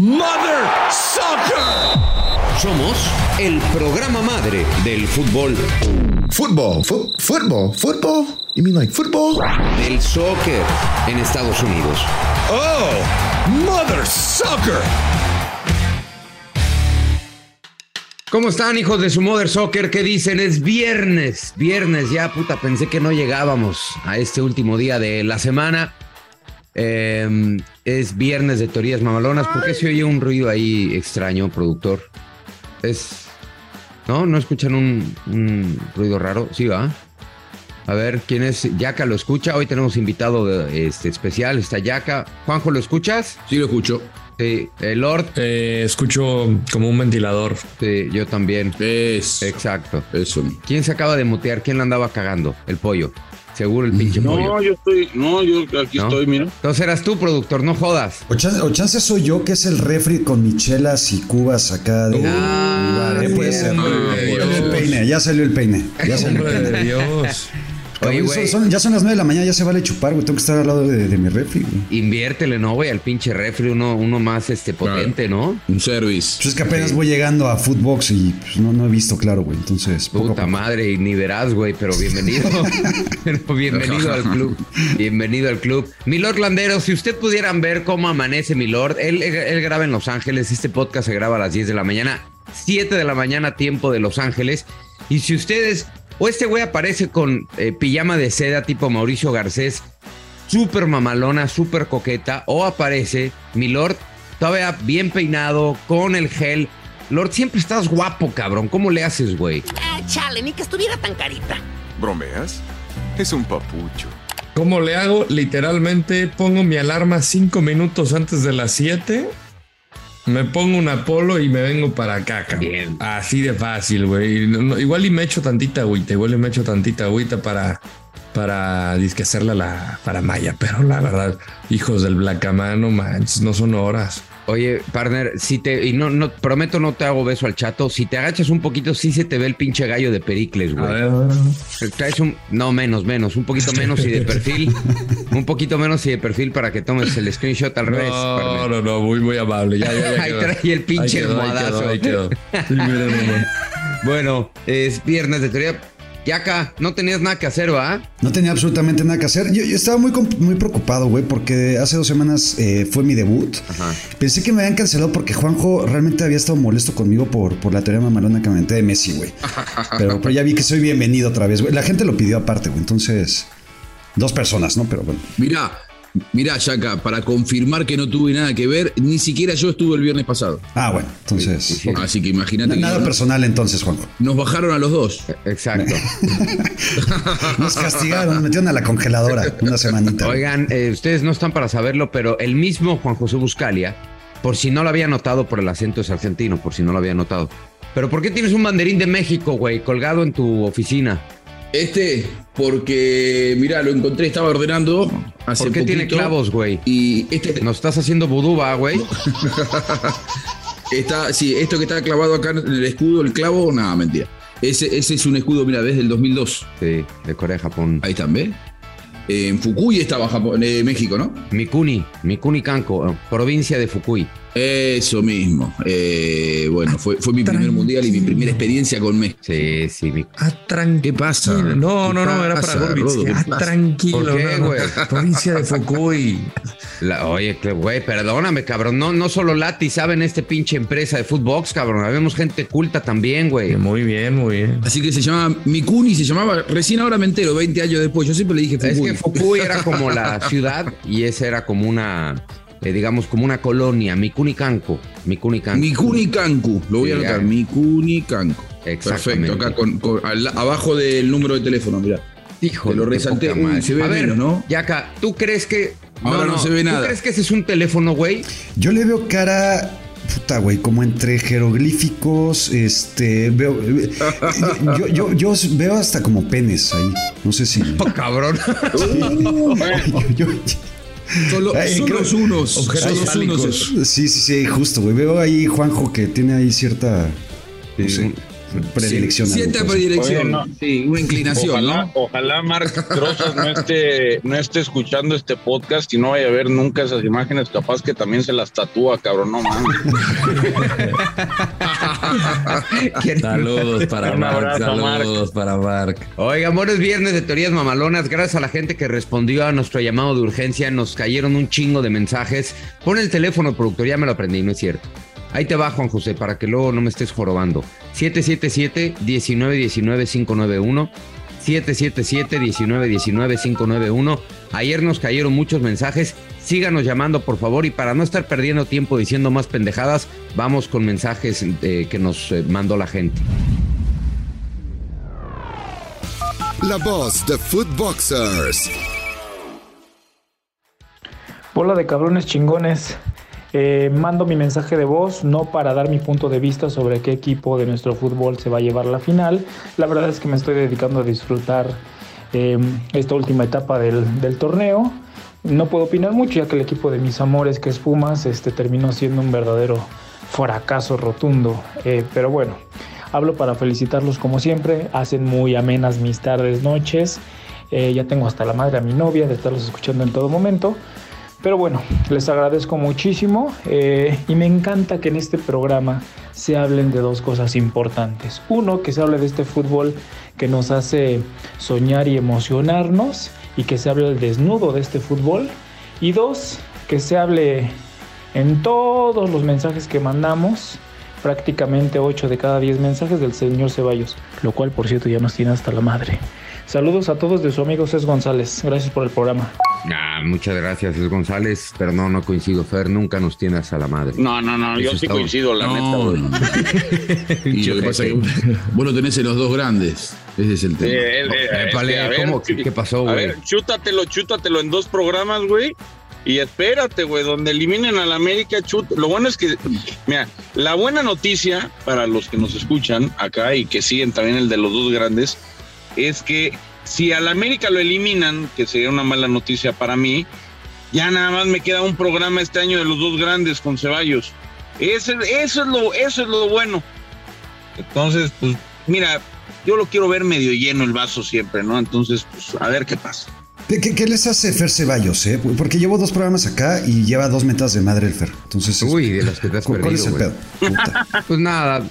Mother Soccer. Somos el programa madre del fútbol. Fútbol, fútbol, fútbol. You mean like football? Del soccer en Estados Unidos. Oh, Mother Soccer. ¿Cómo están, hijos de su Mother Soccer? ¿Qué dicen? Es viernes. Viernes, ya, puta, pensé que no llegábamos a este último día de la semana. Eh, es viernes de teorías mamalonas. ¿Por qué se oye un ruido ahí extraño, productor? Es. ¿No? ¿No escuchan un, un ruido raro? Sí, va. A ver, ¿quién es? Yaka lo escucha. Hoy tenemos invitado de- este, especial. Está Yaka. Juanjo, ¿lo escuchas? Sí, lo escucho. Sí. Eh, Lord. Eh, escucho como un ventilador. Sí, yo también. Es. Exacto. Eso. ¿Quién se acaba de mutear? ¿Quién la andaba cagando? El pollo. Seguro el pinche pollo. No, yo estoy. No, yo aquí ¿No? estoy, mira. Entonces eras tú, productor, no jodas. O chance, o chance soy yo que es el refri con michelas y cubas acá de Ah, lugar, ¿eh? Puede ser. salió el Dios. peine, ya salió el peine. Ya salió el Hombre peine. de Dios. Oye, Cabrón, güey. son- ya son las 9 de la mañana, ya se vale chupar, güey. Tengo que estar al lado de, de mi refri, güey. Inviértele, ¿no, güey? Al pinche refri, uno, uno más este potente, ¿no? Un service. Pues es que apenas voy llegando a Footbox y pues, no, no he visto claro, güey. Entonces, Puta poco. madre, y ni verás, güey, pero bienvenido. Pero bienvenido al club. Bienvenido al club. Milord Landero, si usted pudieran ver cómo amanece Milord, él, él graba en Los Ángeles, este podcast se graba a las 10 de la mañana, 7 de la mañana, tiempo de Los Ángeles. Y si ustedes, o este güey aparece con eh, pijama de seda tipo Mauricio Garcés, súper mamalona, súper coqueta, o aparece Milord todavía bien peinado, con el gel. Lord, siempre estás guapo, cabrón. ¿Cómo le haces, güey? Ah, chale, ni que estuviera tan carita. ¿Bromeas? Es un papucho. ¿Cómo le hago? Literalmente pongo mi alarma cinco minutos antes de las 7. Me pongo un Apolo y me vengo para acá, cabrón. Bien. Así de fácil, güey. No- no, igual y me echo tantita agüita, igual y me echo tantita agüita para, para disque hacerla la para Maya, pero la verdad, hijos del Blacamano, manches, no son horas. Oye, partner, si te, y no, no, prometo no te hago beso al chato, si te agachas un poquito, sí se te ve el pinche gallo de Pericles, A güey. ver, a ver. Traes un, no, menos, menos, un poquito menos y de perfil, un poquito menos y de perfil para que tomes el screenshot al revés, No, partner. no, no, muy, muy amable. Ya, ya, ya Ahí trae el pinche Ahí quedó, ahí quedó, ahí quedó. Sí, nomás. Bueno, es viernes de teoría. Yaca, no tenías nada que hacer, ¿va? No tenía absolutamente nada que hacer. Yo, yo estaba muy, muy preocupado, güey, porque hace dos semanas eh, fue mi debut. Ajá. Pensé que me habían cancelado porque Juanjo realmente había estado molesto conmigo por, por la teoría mamalona que me de Messi, güey. Pero, pero ya vi que soy bienvenido otra vez, güey. La gente lo pidió aparte, güey. Entonces, dos personas, ¿no? Pero bueno. Mirá, mirá, Yaka, para confirmar que no tuve nada que ver, ni siquiera yo estuve el viernes pasado. Ah, bueno. Entonces. Así que imagínate que nada personal entonces, Juanjo. nos bajaron a los dos. Exacto. Nos castigaron, nos metieron a la congeladora una semanita. Oigan, eh, ustedes no están para saberlo, pero el mismo Juan José Buscalia, por si no lo había notado por el acento es argentino, por si no lo había notado. Pero ¿por qué tienes un banderín de México, güey, colgado en tu oficina? Este, porque, mirá, lo encontré, estaba ordenando hace ¿Por qué tiene clavos, güey? Y este Nos estás haciendo vudú, va, güey. está, sí, esto que está clavado acá en el escudo, el clavo, nada, mentira. Ese, ese es un escudo, mira, desde el 2002. Sí, de Corea, Japón. Ahí están, ¿ves? En Fukui estaba Japón, eh, México, ¿no? Mikuni, Mikuni Kanko, eh, provincia de Fukui. Eso mismo. Eh, bueno, fue, fue mi primer mundial y mi primera experiencia con México. Sí, sí, mi- Ah, tranquilo. ¿Qué pasa? No, ¿Qué no, no, era para Gorbitz. Ah, tranquilo. ¿Por qué, no. güey? Provincia de Fukui. La- oye, que, güey, perdóname, cabrón. No, no solo Lati saben este pinche empresa de Footbox, cabrón. Habemos gente culta también, güey. Muy bien, muy bien. Así que se llamaba Mikuni, se llamaba, recién ahora me entero, 20 años después. Yo siempre le dije Es Fukui. que Fukui era como la ciudad y esa era como una, eh, digamos, como una colonia. Mikuni Kanko. Mikuni Kanko. Mikuni Kanku, lo voy a Sí, anotar. ya. Mikuni Kanku. Exactamente. Perfecto, acá con, con- al- abajo del número de teléfono, mirá. Hijo Te lo resalté. Uy, se ve A ver, menos, ¿no? Yaka, ¿tú crees que. Ahora no se ve nada. ¿Tú crees que ese es un teléfono, güey? Yo le veo cara. Puta, güey, como entre jeroglíficos, este, veo, eh, yo, yo, yo veo hasta como penes ahí, no sé si, Oh, cabrón. yo- Solo, Ay, son creo- los unos. objetos son los unos sí, sí, sí, justo, güey, veo ahí Juanjo que tiene ahí cierta, no Sí, sé, un- predilección. a Cierta predilección. Oye, no. Sí, una inclinación, Ojalá, ¿no? ojalá Marc Trozas no esté, no esté escuchando este podcast y no vaya a ver nunca esas imágenes. Capaz que también se las tatúa, cabrón. No mames. ¿Quién- Saludos para Mark. abrazo, Saludos para Mark. Oigan, buenos viernes de teorías mamalonas. Gracias a la gente que respondió a nuestro llamado de urgencia. Nos cayeron un chingo de mensajes. Pon el teléfono, productor. Ya me lo aprendí, no es cierto. Ahí te va, Juan José, para que luego no me estés jorobando. 777-1919-591. 777-1919-591. Ayer nos cayeron muchos mensajes. Síganos llamando, por favor. Y para no estar perdiendo tiempo diciendo más pendejadas, vamos con mensajes eh, que nos eh, mandó la gente. La voz de Footboxers. Bola de cabrones chingones. Eh, mando mi mensaje de voz no para dar mi punto de vista sobre qué equipo de nuestro fútbol se va a llevar la final. La verdad es que me estoy dedicando a disfrutar eh, esta última etapa del, del torneo. No puedo opinar mucho ya que el equipo de mis amores, que es Pumas, este, terminó siendo un verdadero fracaso rotundo. Eh, pero bueno, hablo para felicitarlos como siempre. Hacen muy amenas mis tardes, noches. Eh, ya tengo hasta la madre a mi novia de estarlos escuchando en todo momento. Pero bueno, les agradezco muchísimo eh, y me encanta que en este programa se hablen de dos cosas importantes. Uno, que se hable de este fútbol que nos hace soñar y emocionarnos y que se hable del desnudo de este fútbol. Y dos, que se hable en todos los mensajes que mandamos, prácticamente 8 de cada 10 mensajes del señor Ceballos, lo cual por cierto ya nos tiene hasta la madre. Saludos a todos de su amigo Cés González. Gracias por el programa. Ah, muchas gracias, es González, pero no, no coincido, Fer, nunca nos tienes a la madre. No, no, no. Yo sí coincido, la neta, No, no. Y lo que pasa que vos lo tenés en los dos grandes. Ese es el tema. Eh, eh, eh, este, a ver, ¿cómo? ¿Qué, qué pasó, A güey? ver, chútatelo, chútatelo en dos programas, güey. Y espérate, güey, donde eliminen al América, chut. Lo bueno es que, mira, la buena noticia para los que nos escuchan acá y que siguen también el de los dos grandes, es que si al América lo eliminan, que sería una mala noticia para mí, ya nada más me queda un programa este año de los dos grandes con Ceballos. Ese- eso, es lo, eso es lo bueno. Entonces, pues, mira, yo lo quiero ver medio lleno el vaso siempre, ¿no? Entonces, pues, a ver qué pasa. ¿Qué, qué- qué les hace Fer Ceballos, eh? Porque llevo dos programas acá y lleva dos metas de madre el Fer. Entonces, Uy, de los que te has ¿cuál es perdido, el pedo? Puta. Pues nada,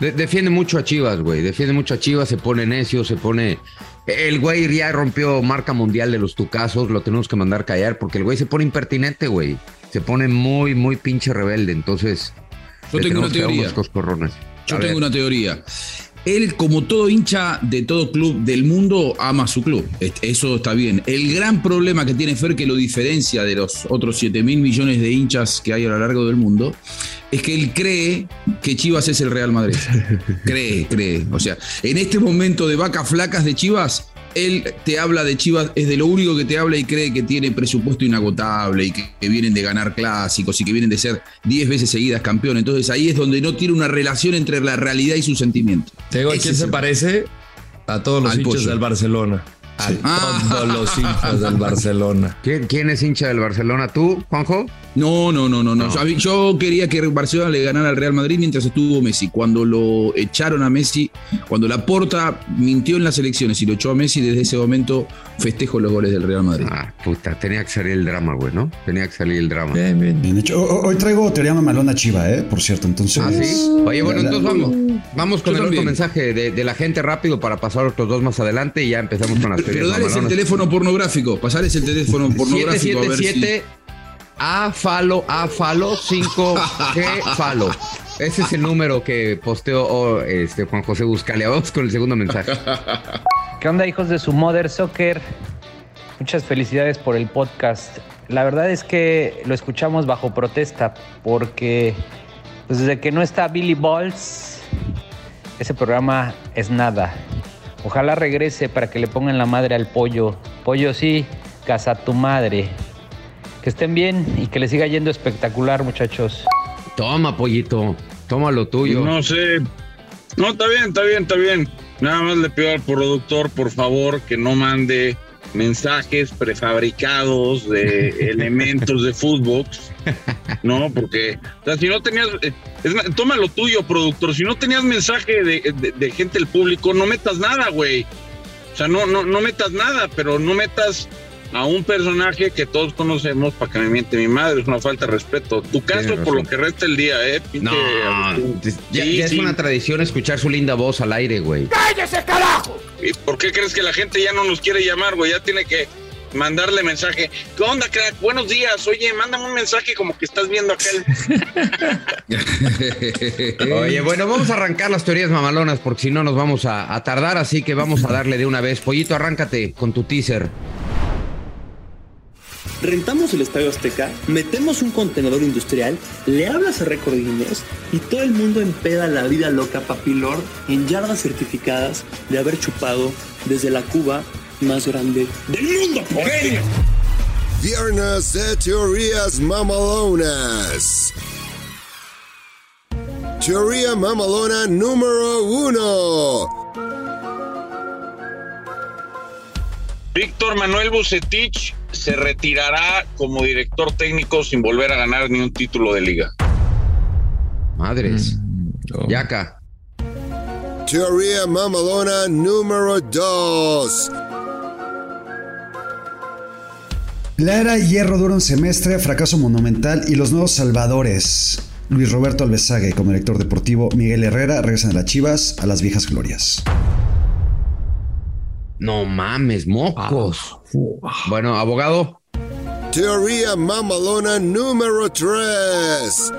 de- defiende mucho a Chivas, güey. Defiende mucho a Chivas, se pone necio, se pone. El güey ya rompió marca mundial de los tucazos, lo tenemos que mandar callar porque el güey se pone impertinente, güey. Se pone muy, muy pinche rebelde. Entonces, Yo tengo una teoría. Yo A tengo ver. una teoría. Él, como todo hincha de todo club del mundo, ama su club. Eso está bien. El gran problema que tiene Fer, que lo diferencia de los otros 7 mil millones de hinchas que hay a lo largo del mundo, es que él cree que Chivas es el Real Madrid. cree, cree. O sea, en este momento de vacas flacas de Chivas, él te habla de Chivas, es de lo único que te habla y cree que tiene presupuesto inagotable y que, que vienen de ganar clásicos y que vienen de ser 10 veces seguidas campeón. Entonces ahí es donde no tiene una relación entre la realidad y su sentimiento. Te digo, ¿a Ese quién se parece? A todos los hinchas del Barcelona. A todos los hinchas del Barcelona. ¿Quién, quién es hincha del Barcelona? ¿Tú, Juanjo? No, no, no, no, no. Yo quería que Barcelona le ganara al Real Madrid mientras estuvo Messi. Cuando lo echaron a Messi, cuando la Porta mintió en las elecciones y lo echó a Messi, desde ese momento festejo los goles del Real Madrid. Ah, puta, tenía que salir el drama, güey, ¿no? Tenía que salir el drama. Bien, bien. Bien hecho. Hoy traigo teoría mamalona chiva, ¿eh? Por cierto, entonces. Ah, sí. Oye, bueno, entonces vamos. Vamos con Yo el otro mensaje de, de la gente rápido para pasar otros dos más adelante y ya empezamos con las Pero, dales el teléfono pornográfico, pasales el teléfono pornográfico a ver si. 777 A falo, A falo, 5 G falo. Ese es el número que posteó oh, este, Juan José Buscalia. Vamos con el segundo mensaje. ¿Qué onda, hijos de su Mother Soccer? Muchas felicidades por el podcast. La verdad es que lo escuchamos bajo protesta porque pues, desde que no está Billy Balls, ese programa es nada. Ojalá regrese para que le pongan la madre al pollo. Pollo sí, casa tu madre. Que estén bien y que les siga yendo espectacular, muchachos. Toma, pollito. Toma lo tuyo. No sé. No, está bien, está bien, está bien. Nada más le pido al productor, por favor, que no mande mensajes prefabricados de elementos de fútbol, ¿no? Porque, o sea, si no tenías, eh, es toma lo tuyo, productor, si no tenías mensaje de, de- de gente del público, no metas nada, güey. O sea, no, no, no metas nada, pero no metas a un personaje que todos conocemos para que me miente mi madre, es una falta de respeto. Tu caso por lo que resta el día, ¿eh? No, ya, Sí, ya es sí. una tradición escuchar su linda voz al aire, güey. ¡Cállese, carajo! ¿Y por qué crees que la gente ya no nos quiere llamar, güey? Ya tiene que mandarle mensaje. ¿Qué onda, crack? Buenos días. Oye, mándame un mensaje como que estás viendo acá. el- Oye, bueno, vamos a arrancar las teorías mamalonas porque si no nos vamos a, a tardar, así que vamos a darle de una vez. Pollito, arráncate con tu teaser. Rentamos el Estadio Azteca, metemos un contenedor industrial, le hablas a Record Guinness y todo el mundo empeda la vida loca Papi Lord en yardas certificadas de haber chupado desde la Cuba más grande del mundo. ¡Genio! Viernes de teorías mamalonas. Teoría mamalona número uno. Víctor Manuel Bucetich se retirará como director técnico sin volver a ganar ni un título de liga. Madres. Oh. Yaca. Teoría mamalona número dos. La era hierro dura un semestre, fracaso monumental y los nuevos salvadores. Luis Roberto Alvesague como director deportivo, Miguel Herrera regresan a las Chivas a las viejas glorias. No mames, mocos. Bueno, abogado. Teoría mamalona número tres.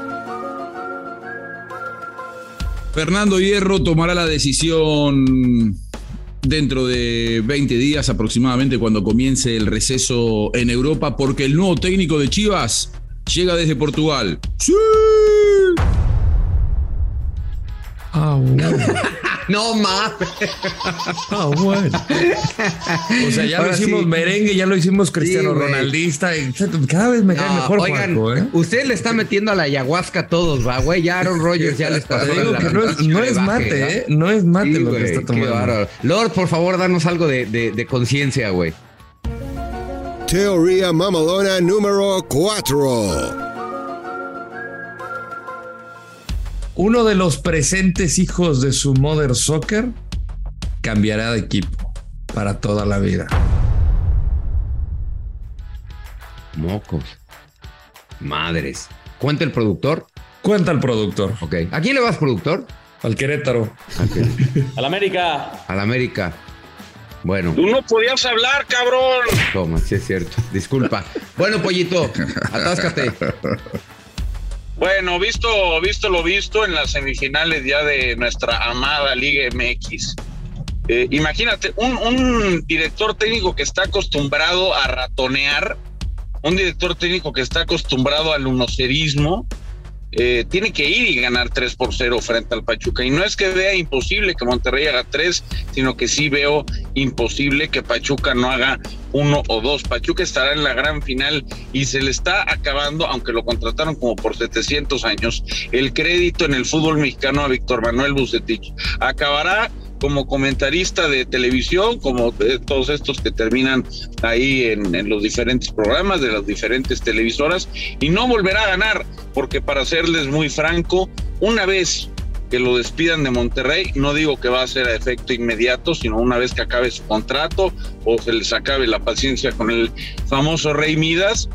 Fernando Hierro tomará la decisión dentro de 20 días aproximadamente cuando comience el receso en Europa porque el nuevo técnico de Chivas llega desde Portugal. ¡Sí! Ah, bueno. No mames. Ah, bueno. O sea, ya Ahora lo hicimos sí. merengue, ya lo hicimos cristiano Sí, ronaldista. y Cada vez me cae No, mejor, oigan, ¿eh? usted le está metiendo a la ayahuasca a todos, va, güey. Ya Aaron Rodgers ya. Te digo la- que no es, no es brebaje, mate. ¿eh? No es mate Sí, lo güey, que está tomando. Lord, por favor, danos algo de, de- de conciencia, güey. Teoría mamalona número cuatro. Uno de los presentes hijos de su Mother Soccer cambiará de equipo para toda la vida. Mocos. Madres. ¿Cuenta el productor? Cuenta el productor. Ok. ¿A quién le vas, productor? Al Querétaro. Ok. ¡Al América! Al América. Bueno, Tú no podías hablar, cabrón. toma, sí es cierto. Disculpa. Bueno, pollito, atáscate. Bueno, visto, visto lo visto en las semifinales ya de nuestra amada Liga MX. Eh, imagínate, un, un director técnico que está acostumbrado a ratonear, un director técnico que está acostumbrado al unocerismo, eh, tiene que ir y ganar 3 por 0 frente al Pachuca. Y no es que vea imposible que Monterrey haga 3, sino que sí veo imposible que Pachuca no haga uno o dos. Pachuca estará en la gran final y se le está acabando, aunque lo contrataron como por 700 años, el crédito en el fútbol mexicano a Víctor Manuel Bucetich. Acabará como comentarista de televisión, como todos estos que terminan ahí en, en los diferentes programas de las diferentes televisoras, y no volverá a ganar, porque para serles muy franco, una vez que lo despidan de Monterrey, no digo que va a ser a efecto inmediato, sino una vez que acabe su contrato o se les acabe la paciencia con el famoso Rey Midas,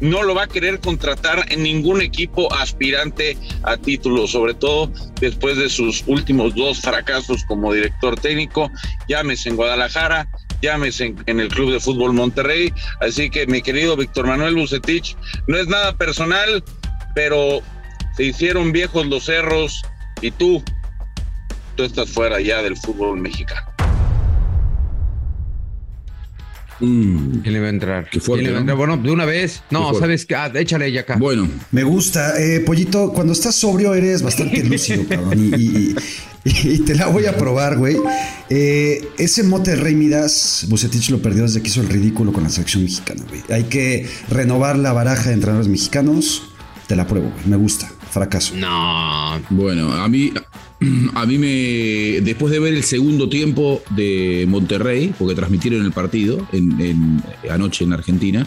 no lo va a querer contratar en ningún equipo aspirante a título, sobre todo después de sus últimos dos fracasos como director técnico, llámese en Guadalajara, llámese en, el Club de Fútbol Monterrey. Así que mi querido Víctor Manuel Bucetich, no es nada personal, pero se hicieron viejos los cerros y tú, tú estás fuera ya del fútbol mexicano. Mm, ¿Quién le va a entrar? Qué fuerte, ¿Quién le va a ¿no? entrar? Bueno, de una vez. No. ¿sabes qué? Ah, échale ya acá. Bueno, Me gusta. Eh, Pollito, cuando estás sobrio eres bastante lúcido, cabrón. Y, y- y- y te la voy a probar, güey. Eh, ese mote de Rey Midas, Bucetich lo perdió desde que hizo el ridículo con la selección mexicana, güey. Hay que renovar la baraja de entrenadores mexicanos. Te la pruebo, güey. Me gusta. Fracaso. No. bueno, a mí, A mí me. Después de ver el segundo tiempo de Monterrey, porque transmitieron el partido anoche en Argentina,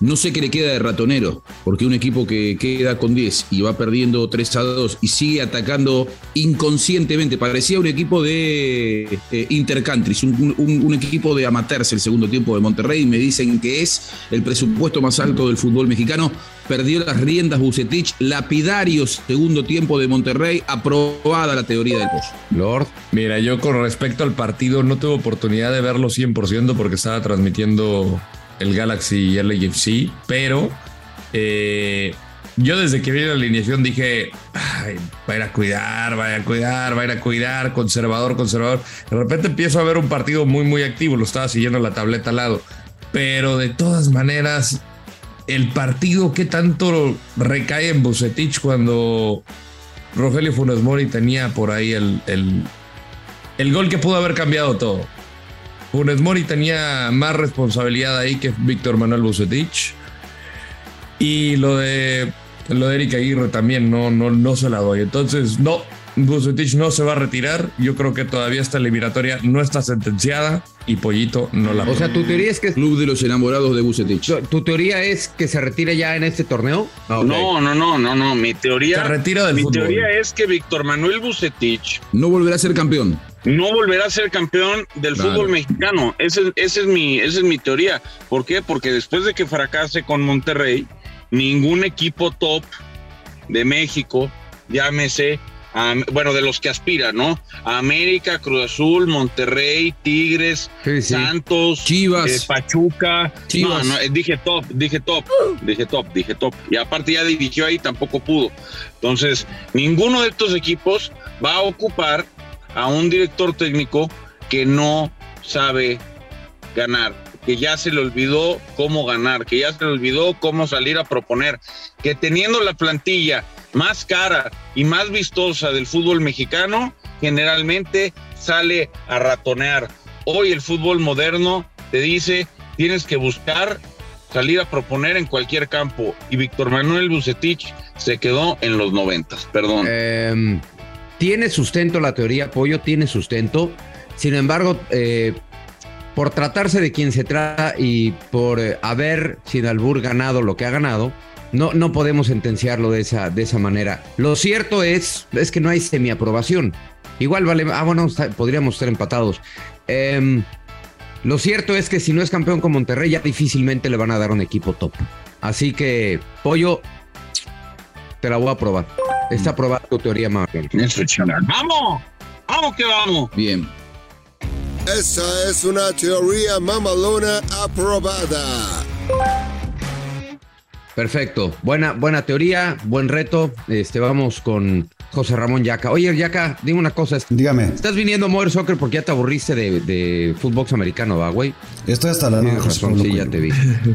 no sé qué le queda de ratonero, porque un equipo que queda con 10 y va perdiendo 3 a 2 y sigue atacando inconscientemente, parecía un equipo de eh, intercountries, un, un- un equipo de amateurs el segundo tiempo de Monterrey, y me dicen que es el presupuesto más alto del fútbol mexicano. Perdió las riendas Bucetich, lapidario segundo tiempo de Monterrey, aprobada la teoría del pozo. Lord. Mira, yo con respecto al partido no tuve oportunidad de verlo 100% porque estaba transmitiendo el Galaxy y el LAFC, pero eh, yo desde que vi la alineación dije, "Ay, va a ir a cuidar, va a ir a cuidar, va a ir a cuidar, conservador, conservador. De repente empiezo a ver un partido muy, muy activo, lo estaba siguiendo la tableta al lado, pero de todas maneras, el partido que tanto recae en Bucetich cuando Rogelio Funes Mori tenía por ahí el, el, el gol que pudo haber cambiado todo. Funes Mori tenía más responsabilidad ahí que Víctor Manuel Bucetich. Y lo de lo de Eric Aguirre también no, no, no se la doy. Entonces, no, Bucetich no se va a retirar. Yo creo que todavía esta eliminatoria no está sentenciada y Pollito no la O sea, tu teoría es que. Club de los enamorados de Bucetich. Tu, teoría es que se retire ya en este torneo. Ah. No, no, no, no, no. Mi teoría. Se retira del mi fútbol. teoría es que Víctor Manuel Bucetich No volverá a ser campeón. no volverá a ser campeón del Claro. fútbol mexicano. Ese, ese es mi, esa es mi teoría. ¿Por qué? Porque después de que fracase con Monterrey, ningún equipo top de México, llámese, bueno, de los que aspira, ¿no? América, Cruz Azul, Monterrey, Tigres, Sí, sí. Santos, Chivas. eh, Pachuca. Chivas. No, no, eh, dije top, dije top, dije top, dije top. Y aparte ya dirigió ahí, tampoco pudo. Entonces, ninguno de estos equipos va a ocupar a un director técnico que no sabe ganar, que ya se le olvidó cómo ganar, que ya se le olvidó cómo salir a proponer, que teniendo la plantilla más cara y más vistosa del fútbol mexicano, generalmente sale a ratonear. Hoy el fútbol moderno te dice, tienes que buscar salir a proponer en cualquier campo. Y Víctor Manuel Bucetich se quedó en los noventas, perdón. Em, tiene sustento la teoría, Pollo, tiene sustento. Sin embargo, eh, por tratarse de quien se trata y por eh, haber sin albur ganado lo que ha ganado, no, no podemos sentenciarlo de esa, de esa manera. Lo cierto es, es que no hay semiaprobación. Igual vale, ah, bueno, está- podríamos estar empatados. Em, lo cierto es que si no es campeón con Monterrey, ya difícilmente le van a dar un equipo top. Así que, Pollo, te la voy a probar. Está aprobada tu teoría, Marlon. ¡Vamos! ¡Vamos que vamos! Bien. Esa es una teoría mamalona aprobada. Perfecto. Buena, buena teoría, buen reto. Este, vamos con José Ramón Yaca. Oye, Yaca, dime una cosa. Dígame, ¿Estás viniendo a mover soccer porque ya te aburriste de, de fútbol americano, va, güey? estoy hasta la José razón, sí, ya te vi.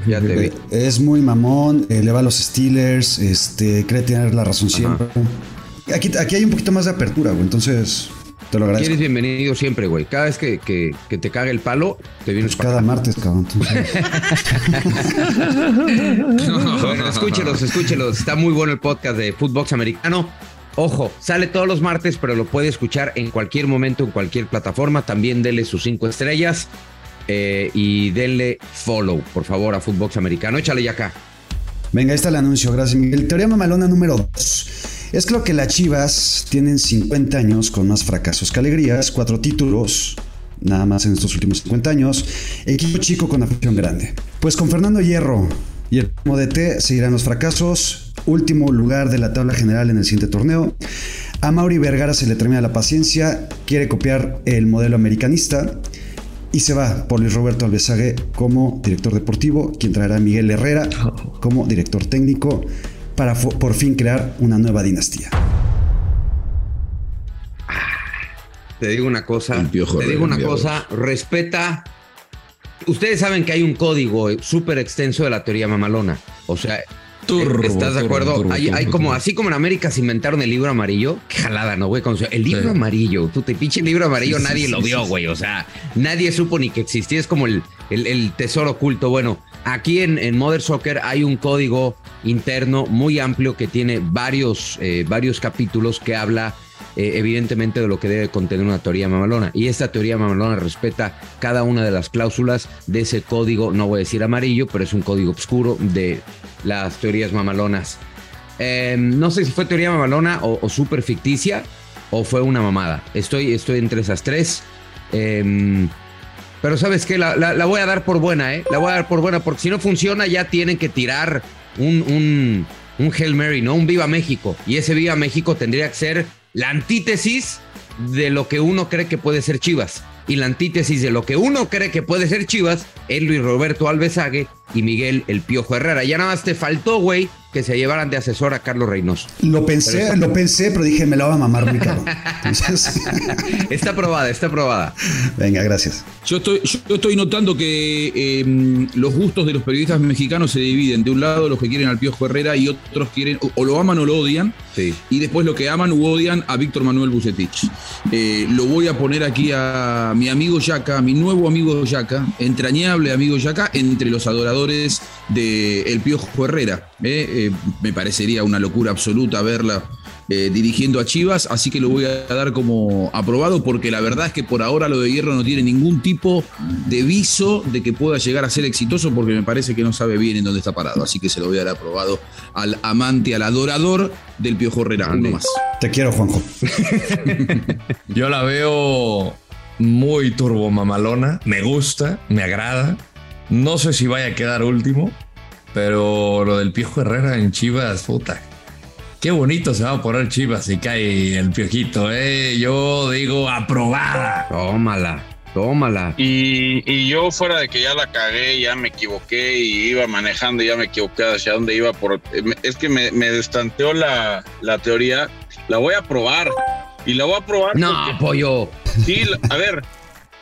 Ya te vi. Es muy mamón, eh, le va a los Steelers, este, cree tener la razón siempre. Aquí, aquí hay un poquito más de apertura, güey, entonces te lo agradezco. Eres bienvenido siempre, güey. Cada vez que, que- que te cague el palo, te vienes Pues cada martes, cabrón. Bueno, escúchelos, escúchelos. Está muy bueno el podcast de Footbox Americano. Ojo, sale todos los martes, pero lo puede escuchar en cualquier momento, en cualquier plataforma. También denle sus cinco estrellas eh, y denle follow, por favor, a Footbox Americano. Échale ya acá. Venga, ahí está el anuncio, gracias Miguel. Teoría mamalona número 2. Es claro que las Chivas tienen 50 años con más fracasos que alegrías, cuatro títulos, nada más en estos últimos 50 años, equipo chico con afición grande. Pues con Fernando Hierro y el DT seguirán los fracasos, último lugar de la tabla general en el siguiente torneo. A Mauri Vergara se le termina la paciencia, quiere copiar el modelo americanista y se va por Luis Roberto Alvesague como director deportivo, quien traerá a Miguel Herrera como director técnico para por fin crear una nueva dinastía. Te digo una cosa. Te digo una cosa. Respeta. Ustedes saben que hay un código súper extenso de la teoría mamalona. O sea, Turbo, ¿estás de acuerdo? turbo, hay, turbo, hay como, así como en América se inventaron el libro amarillo. Qué jalada, ¿no, güey? El libro Sí. amarillo. Tú te pinche libro amarillo, Sí, nadie sí, lo vio, güey. O sea, nadie supo ni que existía. Es como el, el- el tesoro oculto. Bueno, aquí en, en Mother Soccer hay un código interno muy amplio que tiene varios, eh, varios capítulos que habla eh, evidentemente de lo que debe contener una teoría mamalona. Y esta teoría mamalona respeta cada una de las cláusulas de ese código, no voy a decir amarillo, pero es un código oscuro de las teorías mamalonas. Eh, no sé si fue teoría mamalona o, o súper ficticia o fue una mamada. Estoy, estoy entre esas tres. Eh, pero sabes qué, la, la, la, voy a dar por buena, ¿eh? La voy a dar por buena, porque si no funciona ya tienen que tirar un, un, un Hail Mary, ¿no? Un Viva México. Y ese Viva México tendría que ser la antítesis de lo que uno cree que puede ser Chivas. Y la antítesis de lo que uno cree que puede ser Chivas es Luis Roberto Alvesague y Miguel El Piojo Herrera. Ya nada más te faltó, güey, que se llevaran de asesor a Carlos Reynoso. Lo pensé, pero lo pensé, pero dije, me la va a mamar mi cabrón. Entonces... está aprobada, está aprobada. Venga, gracias. Yo estoy, yo estoy notando que eh, los gustos de los periodistas mexicanos se dividen. De un lado, los que quieren al Piojo Herrera y otros quieren, o, o lo aman o lo odian. Sí. Y después lo que aman u odian a Víctor Manuel Bucetich. Eh, lo voy a poner aquí a mi amigo Yaca, mi nuevo amigo Yaca, entrañable amigo Yaca, entre los adoradores de El Piojo Herrera. Eh, eh, me parecería una locura absoluta verla eh, dirigiendo a Chivas, así que lo voy a dar como aprobado porque la verdad es que por ahora lo de Hierro no tiene ningún tipo de viso de que pueda llegar a ser exitoso porque me parece que no sabe bien en dónde está parado, así que se lo voy a dar aprobado al amante, al adorador del Piojo Herrera, uno más. Te quiero, Juanjo. Yo la veo muy turbo mamalona, me gusta, me agrada. No sé si vaya a quedar último, pero lo del Piojo Herrera en Chivas, puta. Qué bonito se va a poner Chivas si cae el piojito, ¿eh? Yo digo aprobada. Tómala, tómala. Y, y, yo fuera de que ya la cagué, ya me equivoqué y iba manejando, ya me equivoqué hacia dónde iba. Por, es que me, me destanteó la, la teoría. La voy a probar. Y la voy a probar. No, porque, pollo. Sí, a ver,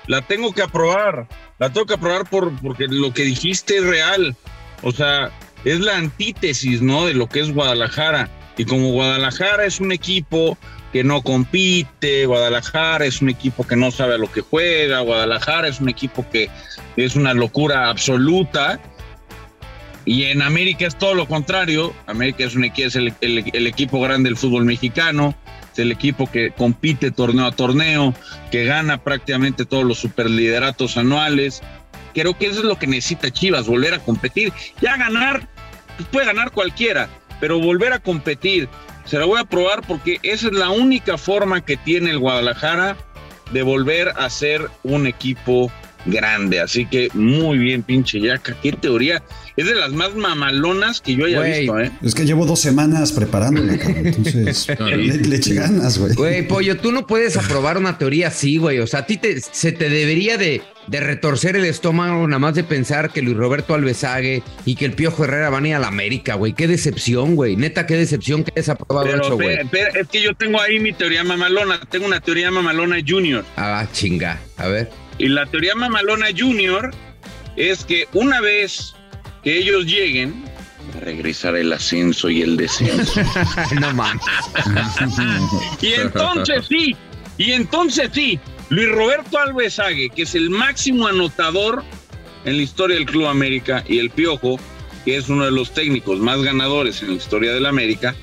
la tengo que aprobar. La tengo que aprobar por, porque lo que dijiste es real. O sea, es la antítesis, ¿no? De lo que es Guadalajara. Y como Guadalajara es un equipo que no compite, Guadalajara es un equipo que no sabe a lo que juega, Guadalajara es un equipo que es una locura absoluta. Y en América es todo lo contrario. América es, un, el equipo grande del fútbol mexicano, es el equipo que compite torneo a torneo, que gana prácticamente todos los superlideratos anuales. Creo que eso es lo que necesita Chivas, volver a competir. Ya ganar, pues puede ganar cualquiera, pero volver a competir. Se la voy a probar porque esa es la única forma que tiene el Guadalajara de volver a ser un equipo grande. Así que muy bien, pinche Yaca. Qué teoría. Es de las más mamalonas que yo haya Wey, visto, ¿eh? Es que llevo dos semanas preparándola, cabrón. Entonces, le, le eché ganas, güey. Güey, pollo, tú no puedes aprobar una teoría así, güey. O sea, a ti te, se te debería de, de, retorcer el estómago nada más de pensar que Luis Roberto Alvesague y que el Piojo Herrera van a ir a la América, güey. Qué decepción, güey. Neta, qué decepción que hayas aprobado pero, eso, güey. Es que yo tengo ahí mi teoría mamalona. Tengo una teoría mamalona junior. Ah, chinga. A ver. Y la teoría mamalona junior es que una vez que ellos lleguen, va a regresar el ascenso y el descenso. no mames. y entonces sí, y entonces sí, Luis Roberto Alvesague, que es el máximo anotador en la historia del Club América, y el Piojo, que es uno de los técnicos más ganadores en la historia del América,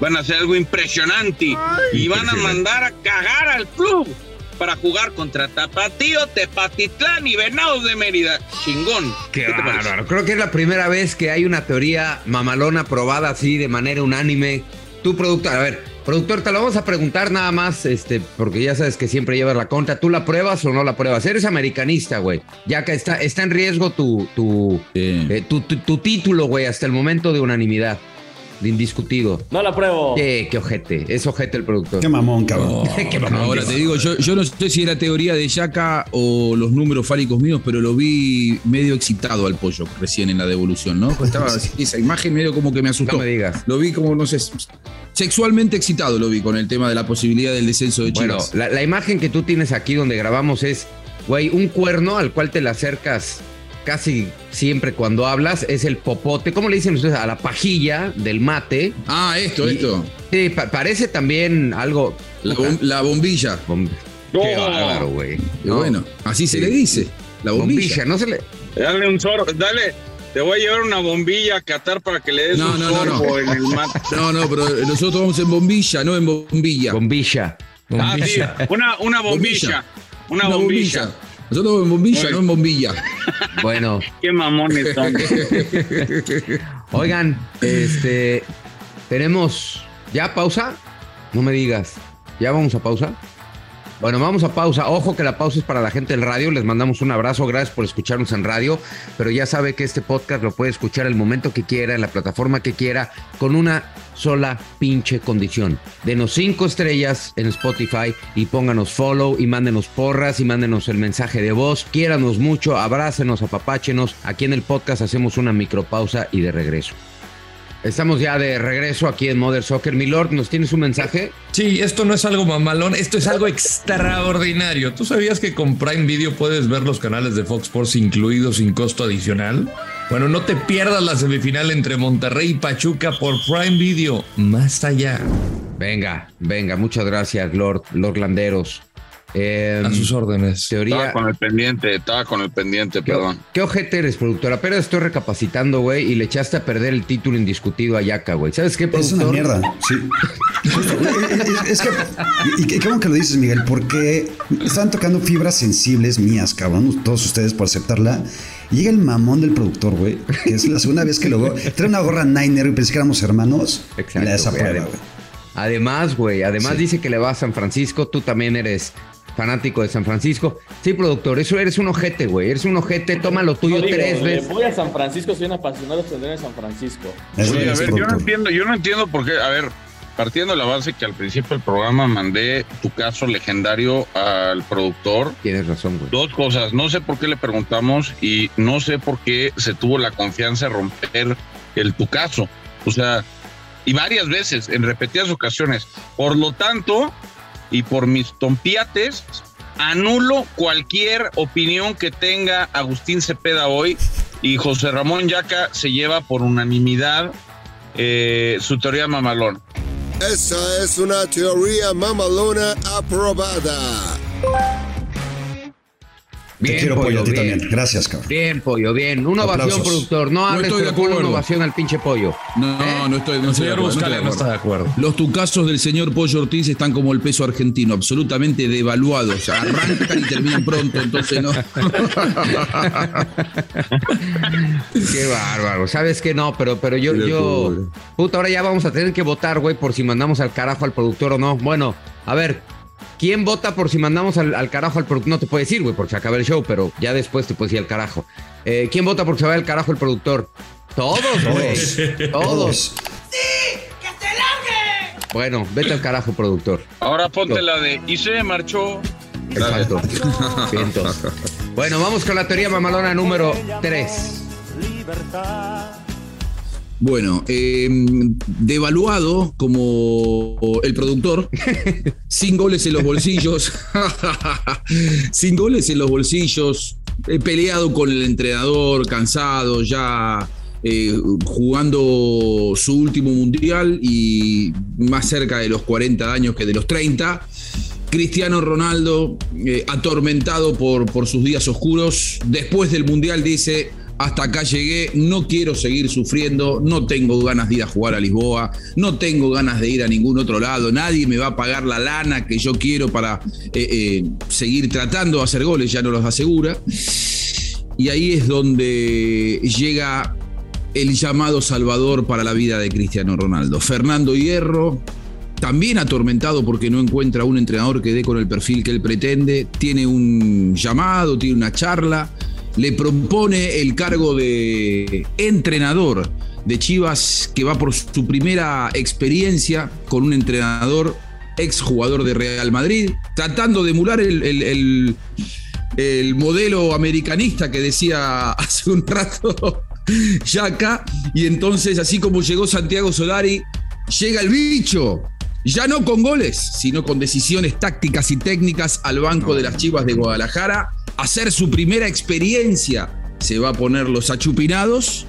van a hacer algo impresionante y van a mandar a cagar al club para jugar contra Tapatío, Tepatitlán y Venados de Mérida. Chingón. Qué, ¿Qué bárbaro. Creo que es la primera vez que hay una teoría mamalona aprobada así de manera unánime. Tu productor, a ver, productor, te lo vamos a preguntar nada más, este, porque ya sabes que siempre llevas la contra. ¿Tú la pruebas o no la pruebas? Eres americanista, güey. Ya que está, está en riesgo tu, tu, Sí. eh, tu, tu- tu título, güey, hasta el momento de unanimidad. De indiscutido. No la pruebo. Eh, qué ojete. Es ojete el productor. Qué mamón, cabrón. Qué mamón. Ahora te digo, yo, yo no sé si era teoría de Yaka o los números fálicos míos, pero lo vi medio excitado al pollo recién en la devolución, ¿no? Pues Estaba así, esa imagen medio como que me asustó. No me digas. Lo vi como, no sé, sexualmente excitado lo vi con el tema de la posibilidad del descenso de Bueno, Chivas. la, la imagen que tú tienes aquí donde grabamos es, güey, un cuerno al cual te le acercas casi siempre cuando hablas, es el popote, ¿cómo le dicen ustedes? A la pajilla del mate. Ah, esto, Y- esto. Sí, pa- parece también algo... La, bom- la bombilla. Bom- Qué bárbaro, güey. No, bueno, así se Sí. le dice. La bombilla. bombilla, no se le... Dale un sorbo, dale. Te voy a llevar una bombilla a Qatar para que le des No, un no, no, sorbo no. en el mate. No, no, pero nosotros vamos en bombilla, no en bombilla. Bombilla. Ah, sí, una, una bombilla. Una, bombilla. Nosotros en bombilla, no en bombilla. Bueno. Qué mamones son. Oigan, este. Tenemos. ¿Ya pausa? No me digas. ¿Ya vamos a pausa? Bueno, vamos a pausa. Ojo que la pausa es para la gente del radio. Les mandamos un abrazo. Gracias por escucharnos en radio. Pero ya sabe que este podcast lo puede escuchar el momento que quiera, en la plataforma que quiera, con una sola pinche condición. Denos cinco estrellas en Spotify y pónganos follow y mándenos porras y mándenos el mensaje de voz. Quiéranos mucho, abrácenos, apapáchenos. Aquí en el podcast hacemos una micropausa y de regreso. Estamos ya de regreso aquí en Mother Soccer. Milord, ¿nos tienes un mensaje? Sí, esto no es algo mamalón, esto es algo extraordinario. ¿Tú sabías que con Prime Video puedes ver los canales de Fox Sports incluidos sin costo adicional? Bueno, no te pierdas la semifinal entre Monterrey y Pachuca por Prime Video. Más allá. Venga, venga, muchas gracias, Lord, Lord Landeros. Eh, A sus órdenes. Teoría. Estaba con el pendiente, estaba con el pendiente, perdón. ¿Qué ojete eres, productora? Pero estoy recapacitando, güey, y le echaste a perder el título indiscutido a Yaka, güey. ¿Sabes qué, Es productor? una mierda, sí. es que, y, qué bueno que lo dices, Miguel, porque están tocando fibras sensibles mías, cabrón, todos ustedes por aceptarla. Llega el mamón del productor, güey, que es la segunda vez que lo veo. Trae una gorra Niner y pensé que éramos hermanos. Exacto, y la güey, desaprueba, además. güey. Además, güey, además Sí. dice que le va a San Francisco. Tú también eres fanático de San Francisco. Sí, productor, eso eres un ojete, güey. Eres un ojete, toma lo tuyo No digo, tres veces. Voy a San Francisco, soy un apasionado de San Francisco. Oye, a es, ver, yo no entiendo, yo no entiendo por qué, a ver, partiendo de la base que al principio del programa mandé tu caso legendario al productor. Tienes razón, güey. Dos cosas, no sé por qué le preguntamos y no sé por qué se tuvo la confianza de romper el tu caso. O sea, y varias veces, en repetidas ocasiones. Por lo tanto, y por mis tompiates, anulo cualquier opinión que tenga Agustín Cepeda hoy y José Ramón Yaca se lleva por unanimidad eh, su teoría mamalón. Esa es una teoría mamalona aprobada. Te quiero, pollo, a ti bien. también. Gracias, cabrón. Bien, pollo, bien. Una ovación, Aplausos. productor. No No hables, estoy de una acuerdo. ovación al pinche pollo. No, ¿Eh? no estoy, no El señor acuerdo, no no está de acuerdo. Los tucazos del señor Pollo Ortiz están como el peso argentino, absolutamente devaluados. Arrancan y terminan pronto, entonces no. Qué bárbaro. ¿Sabes qué? No, pero, pero yo, yo. Puta, ahora ya vamos a tener que votar, güey, por si mandamos al carajo al productor o no. Bueno, a ver. ¿Quién vota por si mandamos al, al carajo al productor? No te puedo decir, güey, porque se acaba el show, pero ya después te puedes ir al carajo. Eh, ¿Quién vota por que se vaya al carajo el productor? Todos, güey. Todos. Todos. Bueno, vete al carajo, productor. Ahora ponte la de y se marchó. Exacto. Vientos. Bueno, vamos con la teoría mamalona número 3. Bueno, eh, devaluado como el productor, sin goles en los bolsillos, sin goles en los bolsillos, eh, peleado con el entrenador, cansado, ya eh, jugando su último mundial y más cerca de los 40 años que de los 30. Cristiano Ronaldo, eh, atormentado por, por sus días oscuros, después del mundial dice, hasta acá llegué, no quiero seguir sufriendo, no tengo ganas de ir a jugar a Lisboa, no tengo ganas de ir a ningún otro lado, nadie me va a pagar la lana que yo quiero para eh, eh, seguir tratando de hacer goles, ya no los asegura. Y ahí es donde llega el llamado salvador para la vida de Cristiano Ronaldo. Fernando Hierro, también atormentado porque no encuentra un entrenador que dé con el perfil que él pretende, tiene un llamado, tiene una charla, le propone el cargo de entrenador de Chivas que va por su primera experiencia con un entrenador exjugador de Real Madrid, tratando de emular el, el- el- el modelo americanista que decía hace un rato Yaka, y entonces así como llegó Santiago Solari, llega el bicho, ya no con goles, sino con decisiones tácticas y técnicas al banco de las Chivas de Guadalajara, hacer su primera experiencia. Se va a poner los achupinados,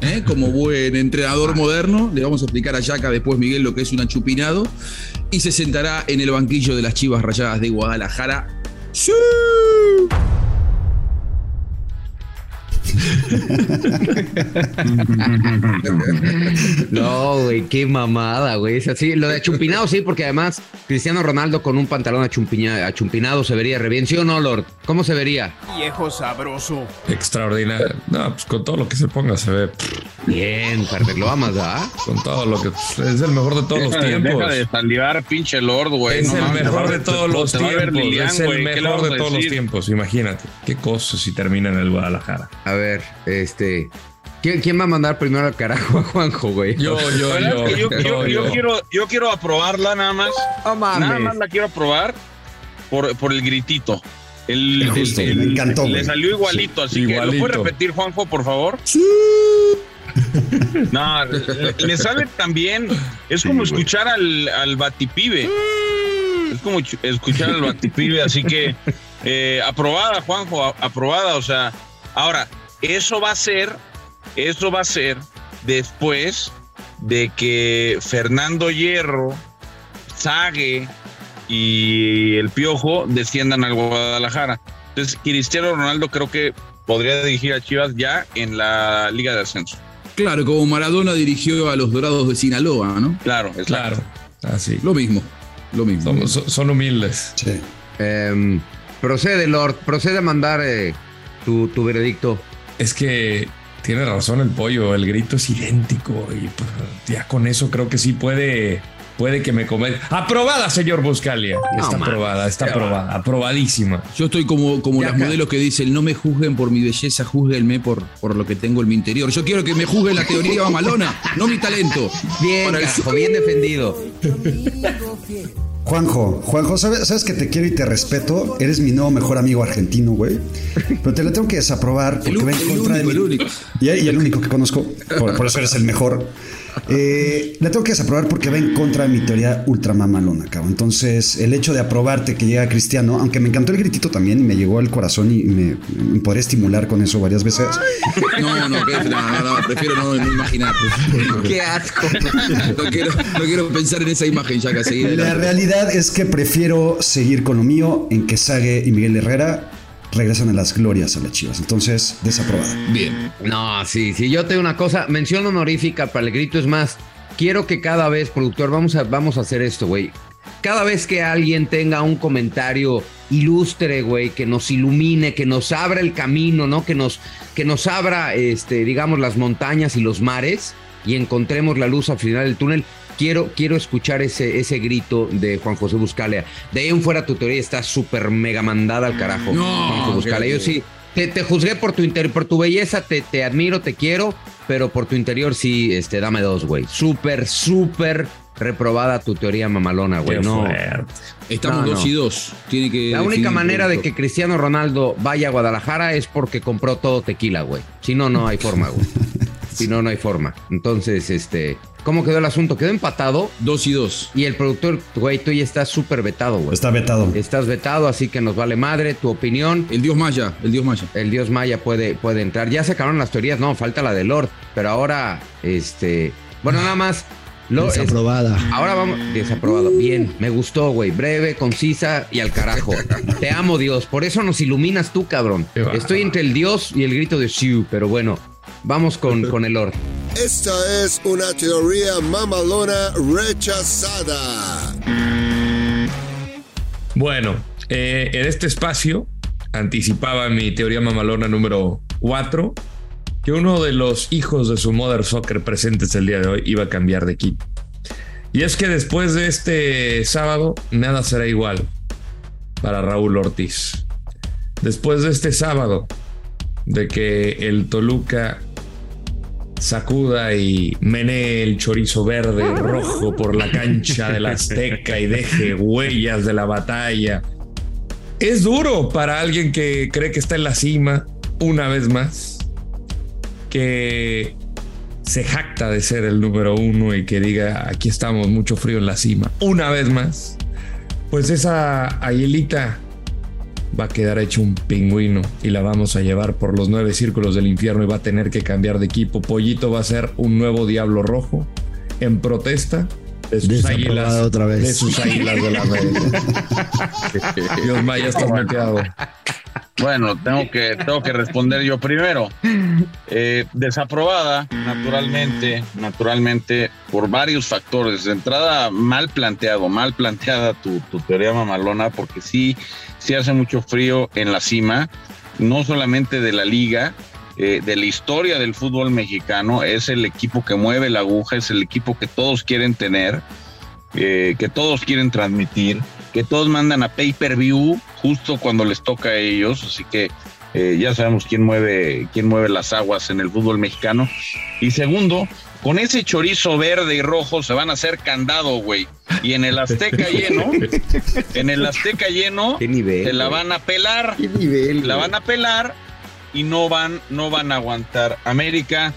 ¿eh? como buen entrenador moderno. Le vamos a explicar a Yaka después, Miguel, lo que es un achupinado. Y se sentará en el banquillo de las Chivas Rayadas de Guadalajara. ¡Sí! No, güey, qué mamada, güey. Es así. Lo de achumpinado, sí, porque además Cristiano Ronaldo con un pantalón achumpinado se vería re bien. ¿Sí o no, Lord? ¿Cómo se vería? Viejo sabroso. Extraordinario. No, pues con todo lo que se ponga se ve. Bien, perfecto. Lo amas, ¿verdad? Con todo lo que. Es el mejor de todos los de- tiempos. Deja de salivar, pinche Lord, güey. Es No el mejor de todos los tiempos. Lilian, Es el güey. ¿Qué le mejor de todos los tiempos. Imagínate. Qué cosa si termina en el Guadalajara. A ver, este. ¿Quién, quién va a mandar primero al carajo a Juanjo, güey? Yo, yo, yo, yo, yo- yo yo. quiero, yo quiero aprobarla nada más. Nada más la quiero aprobar por, por el gritito. El, Justo, el- me el- encantó, Le güey. salió igualito, así que ¿lo puede repetir, Juanjo, por favor? No, le, le sale también. Es como escuchar al, al batipibe. Es como ch- escuchar al batipibe, así que eh, aprobada, Juanjo, aprobada. O sea, ahora, eso va a ser, eso va a ser después de que Fernando Hierro, Sague y el Piojo desciendan al Guadalajara. Entonces, Cristiano Ronaldo creo que podría dirigir a Chivas ya en la Liga de Ascenso. Claro, como Maradona dirigió a los Dorados de Sinaloa, ¿no? Claro, exacto. Claro. Así. Lo mismo, lo mismo. Son, son- son humildes. Sí. Em, procede, Lord. Procede a mandar eh, tu, tu veredicto. Es que tiene razón el pollo, el grito es idéntico y pues, ya con eso creo que sí puede, puede que me come. Aprobada, señor Buscalia. Está mames, aprobada, está qué aprobada, aprobadísima. Yo estoy como, como Ya las acá. modelos que dicen, no me juzguen por mi belleza, juzguenme por, por lo que tengo en mi interior. Yo quiero que me juzguen la teoría mamalona, no mi talento. Bien, Para el- carajo, bien defendido. Juanjo, Juanjo, ¿sabes, sabes que te quiero y te respeto? Eres mi nuevo mejor amigo argentino, güey. Pero te la tengo que desaprobar porque El va en contra el de mi- único. Y, y el único que conozco. Por, por eso eres el mejor. Eh, la tengo que desaprobar porque va en contra de mi teoría ultramamalona, cabrón. Entonces, el hecho de aprobarte que llega Cristiano, aunque me encantó el gritito también y me llegó al corazón y me, me podré estimular con eso varias veces. No, no, no, no, no, prefiero no, no imaginar. Qué asco. No quiero, no quiero pensar en esa imagen ya que seguir. La realidad es que prefiero seguir con lo mío en que Sague y Miguel Herrera regresan a las glorias a las chivas. Entonces, desaprobada. Bien. No, sí, sí. Yo tengo una cosa. Mención honorífica para el grito. Es más, quiero que cada vez, productor, vamos a, vamos a hacer esto, güey. Cada vez que alguien tenga un comentario ilustre, güey, que nos ilumine, que nos abra el camino, ¿no? Que nos, que nos abra, este, digamos, las montañas y los mares y encontremos la luz al final del túnel. Quiero, quiero escuchar ese, ese grito de Juan José Buscalia. De ahí en fuera tu teoría está súper mega mandada al carajo. No, Juan José Buscalia. Yo sí, te, te juzgué por tu interior, por tu belleza, te, te admiro, te quiero, pero por tu interior sí, este, dame dos, güey. Súper, súper reprobada tu teoría mamalona, güey. No. fuerte. Estamos No, dos no. y dos. Tiene que La única manera de que Cristiano Ronaldo vaya a Guadalajara es porque compró todo tequila, güey. Si no, no hay forma, güey. Si no, no hay forma. Entonces, este, ¿cómo quedó el asunto? Quedó empatado Dos y dos. y el productor, güey, tú ya estás súper vetado, güey. Está vetado. Estás vetado, así que nos vale madre tu opinión. El dios Maya, el dios Maya. el dios maya puede, puede entrar. Ya se acabaron las teorías, no, falta la de Lord. Pero ahora, este. Bueno, nada más. Lord, es- Desaprobada. ahora vamos. Desaprobado. Bien, me gustó, güey. Breve, concisa y al carajo. Te amo, Dios. Por eso nos iluminas tú, cabrón. Estoy entre el Dios y el grito de Siu, pero bueno, vamos con, con el Lord. Esta es una teoría mamalona rechazada. Bueno, eh, en este espacio anticipaba mi teoría mamalona número 4 que uno de los hijos de su Mother Soccer presentes el día de hoy iba a cambiar de equipo. Y es que después de este sábado, nada será igual para Raúl Ortiz. Después de este sábado, de que el Toluca sacuda y menee el chorizo verde y rojo por la cancha del Azteca y deje huellas de la batalla. Es duro para alguien que cree que está en la cima una vez más, que se jacta de ser el número uno y que diga aquí estamos mucho frío en la cima una vez más. Pues esa Aguilita va a quedar hecho un pingüino y la vamos a llevar por los nueve círculos del infierno y va a tener que cambiar de equipo. Pollito va a ser un nuevo diablo rojo en protesta de sus Desaprobado águilas. otra vez. De sus águilas de la América. Dios Maya, estás muteado. Bueno, tengo que, tengo que responder yo primero. Eh, desaprobada, naturalmente, naturalmente, por varios factores. De entrada, mal planteado, mal planteada tu, tu teoría mamalona, porque sí, sí hace mucho frío en la cima, no solamente de la liga, eh, de la historia del fútbol mexicano, es el equipo que mueve la aguja, es el equipo que todos quieren tener, eh, que todos quieren transmitir, que todos mandan a pay-per-view justo cuando les toca a ellos, así que eh, ya sabemos quién mueve, quién mueve las aguas en el fútbol mexicano. Y segundo, con ese chorizo verde y rojo se van a hacer candado, güey. Y en el Azteca lleno, en el Azteca lleno, se la van a pelar. la van a pelar y no van, no van a aguantar. América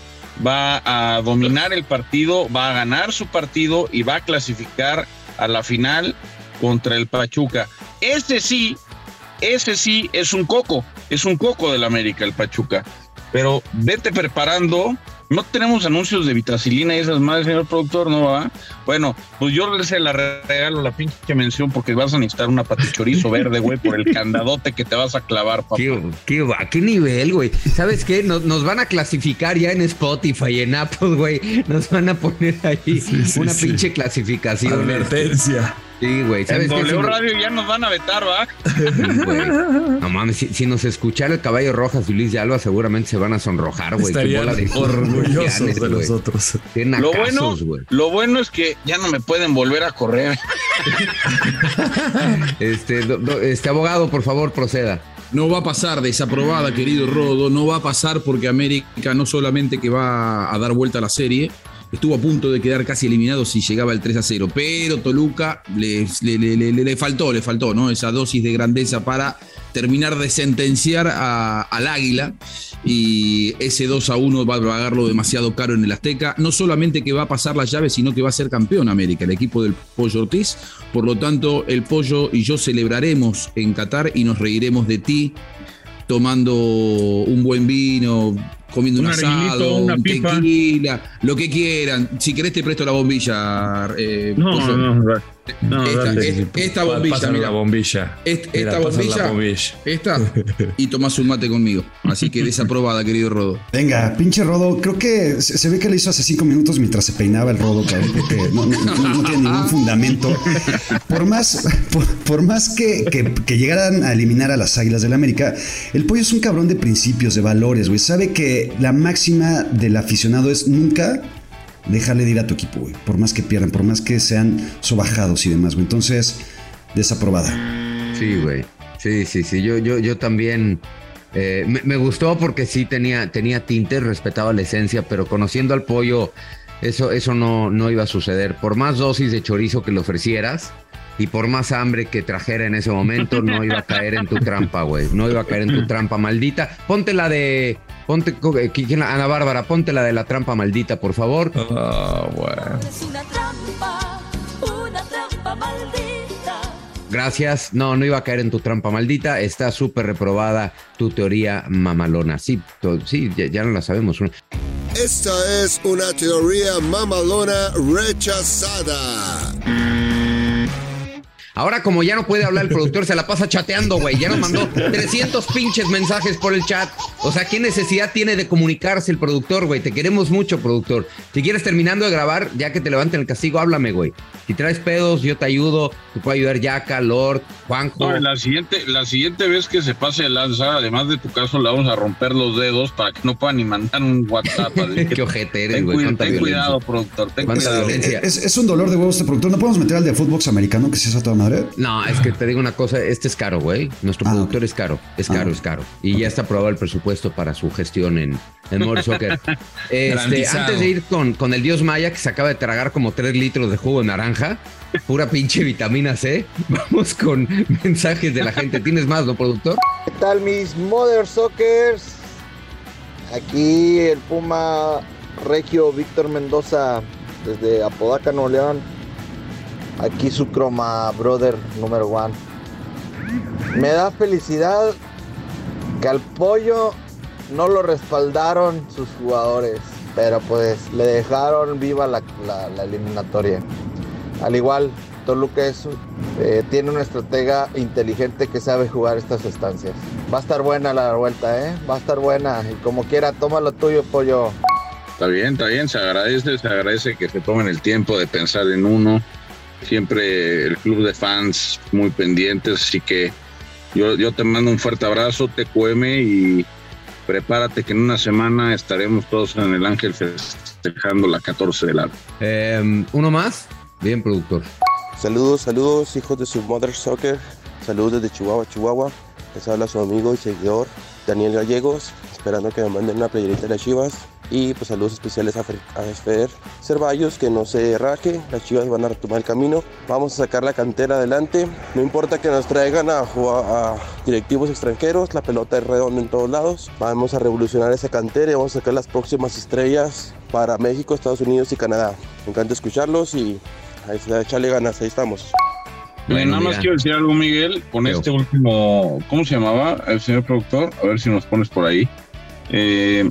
va a dominar el partido, va a ganar su partido y va a clasificar a la final contra el Pachuca. Ese sí, ese sí es un coco, es un coco del América, el Pachuca. Pero vete preparando. No tenemos anuncios de vitacilina y esas madres, señor productor, ¿no va? Bueno, pues yo se la regalo la pinche mención porque vas a necesitar una patichorizo verde, güey, por el candadote que te vas a clavar, papá. ¿Qué, qué, va? ¿Qué nivel, güey? ¿Sabes qué? Nos, nos, van a clasificar ya en Spotify, en Apple, güey. Nos van a poner ahí sí, sí, una sí. pinche clasificación. Advertencia. Sí, güey. ¿Sabes en W Radio ya nos van a vetar, ¿va? no mames, si, si, nos escuchara el caballo Rojas y Luis de Alba, seguramente se van a sonrojar, güey. Estarían de orgullosos de nosotros. Lo bueno, lo bueno es que ya no me pueden volver a correr. este, do, do, este abogado, por favor, proceda. No va a pasar desaprobada, querido Rodo. No va a pasar porque América no solamente que va a dar vuelta a la serie, estuvo a punto de quedar casi eliminado si llegaba el 3 a 0, pero Toluca le, faltó, le faltó, ¿no? Esa dosis de grandeza para terminar de sentenciar al Águila y ese 2 a 1 va a pagarlo demasiado caro en el Azteca. No solamente que va a pasar la llave, sino que va a ser campeón América, el equipo del Pollo Ortiz. Por lo tanto, el Pollo y yo celebraremos en Qatar y nos reiremos de ti tomando un buen vino, comiendo un, un asado, un pipa. tequila, lo que quieran. Si querés te presto la bombilla. Eh, no, no, no, no, esta, dale. esta, esta bombilla, mira. la bombilla. Esta, Mira, esta pasa bombilla, la bombilla. esta, y tomás un mate conmigo. Así que desaprobada, querido Rodo. Venga, pinche Rodo, creo que se, se ve que lo hizo hace cinco minutos mientras se peinaba el Rodo, cabrón, porque no, no, no, no tiene ningún fundamento. Por más, por, por más que, que, que, llegaran a eliminar a las Águilas del la América, el pollo es un cabrón de principios, de valores, güey. Sabe que la máxima del aficionado es nunca dejarle de ir a tu equipo, güey. Por más que pierdan, por más que sean sobajados y demás, güey. Entonces, desaprobada. Sí, güey. Sí, sí, sí. Yo, yo, yo también. Eh, me, gustó porque sí tenía, tenía tintes, respetaba la esencia, pero conociendo al pollo, eso, eso no, no iba a suceder. Por más dosis de chorizo que le ofrecieras y por más hambre que trajera en ese momento, no iba a caer en tu trampa, güey. No iba a caer en tu trampa maldita. Ponte la de. Ponte. ¿quién, Ana Bárbara, ponte la de la trampa maldita, por favor. Oh, bueno. Es una trampa, una trampa maldita. Gracias. No, no iba a caer en tu trampa maldita. Está súper reprobada tu teoría mamalona. Sí, to, sí ya, ya, no la sabemos. Esta es una teoría mamalona rechazada. Ahora, como ya no puede hablar el productor, se la pasa chateando, güey. Ya nos mandó 300 pinches mensajes por el chat. O sea, ¿qué necesidad tiene de comunicarse el productor, güey? Te queremos mucho, productor. Si quieres terminando de grabar, ya que te levanten el castigo, háblame, güey. Si traes pedos, yo te ayudo. Te puedo ayudar Yaka, Lord, Juanjo. No, la siguiente, la siguiente vez que se pase el lanza, además de tu caso, le vamos a romper los dedos para que no puedan ni mandar un WhatsApp. Qué ojete eres, güey. Ten, ten cuidado, productor. Ten cuidado. Es, es, un dolor de huevos este productor. ¿No podemos meter al de Footbox americano que si es a toda madre? No, es que te digo una cosa, este es caro, güey. Nuestro ah, productor es caro, es caro, ah, es caro. Y okay. ya está aprobado el presupuesto para su gestión en, en More Soccer. este, antes de ir con, con el dios Maya, que se acaba de tragar como 3 litros de jugo de naranja, pura pinche vitamina C, vamos con mensajes de la gente. ¿Tienes más, no, productor? ¿Qué tal, mis Mother Sockers? Aquí el Puma Regio Víctor Mendoza, desde Apodaca, Nuevo León. Aquí su croma brother número one. Me da felicidad que al pollo no lo respaldaron sus jugadores, pero pues le dejaron viva la, la, eliminatoria. Al igual, Toluca es, eh, tiene una estratega inteligente que sabe jugar estas estancias. Va a estar buena la vuelta, ¿eh? Va a estar buena. Y como quiera, toma lo tuyo, pollo. Está bien, está bien, se agradece, se agradece que se tomen el tiempo de pensar en uno. Siempre el club de fans muy pendientes, así que yo, yo te mando un fuerte abrazo, te cueme y prepárate que en una semana estaremos todos en el Ángel festejando la 14 del año. Eh, ¿Uno más? Bien, productor. Saludos, saludos, hijos de su Mother Soccer. Saludos desde Chihuahua, Chihuahua. Les habla su amigo y seguidor Daniel Gallegos, esperando que me manden una playerita de las chivas. Y pues saludos especiales a, Fer, a Fer Cervallos, que no se raje, las chivas van a retomar el camino. Vamos a sacar la cantera adelante. No importa que nos traigan a, jugar, a directivos extranjeros, la pelota es redonda en todos lados. Vamos a revolucionar esa cantera y vamos a sacar las próximas estrellas para México, Estados Unidos y Canadá. Me encanta escucharlos y ahí echarle ganas, ahí estamos. Bueno, nada más quiero decir algo, Miguel, con Creo. este último, ¿cómo se llamaba el señor productor? A ver si nos pones por ahí. Eh,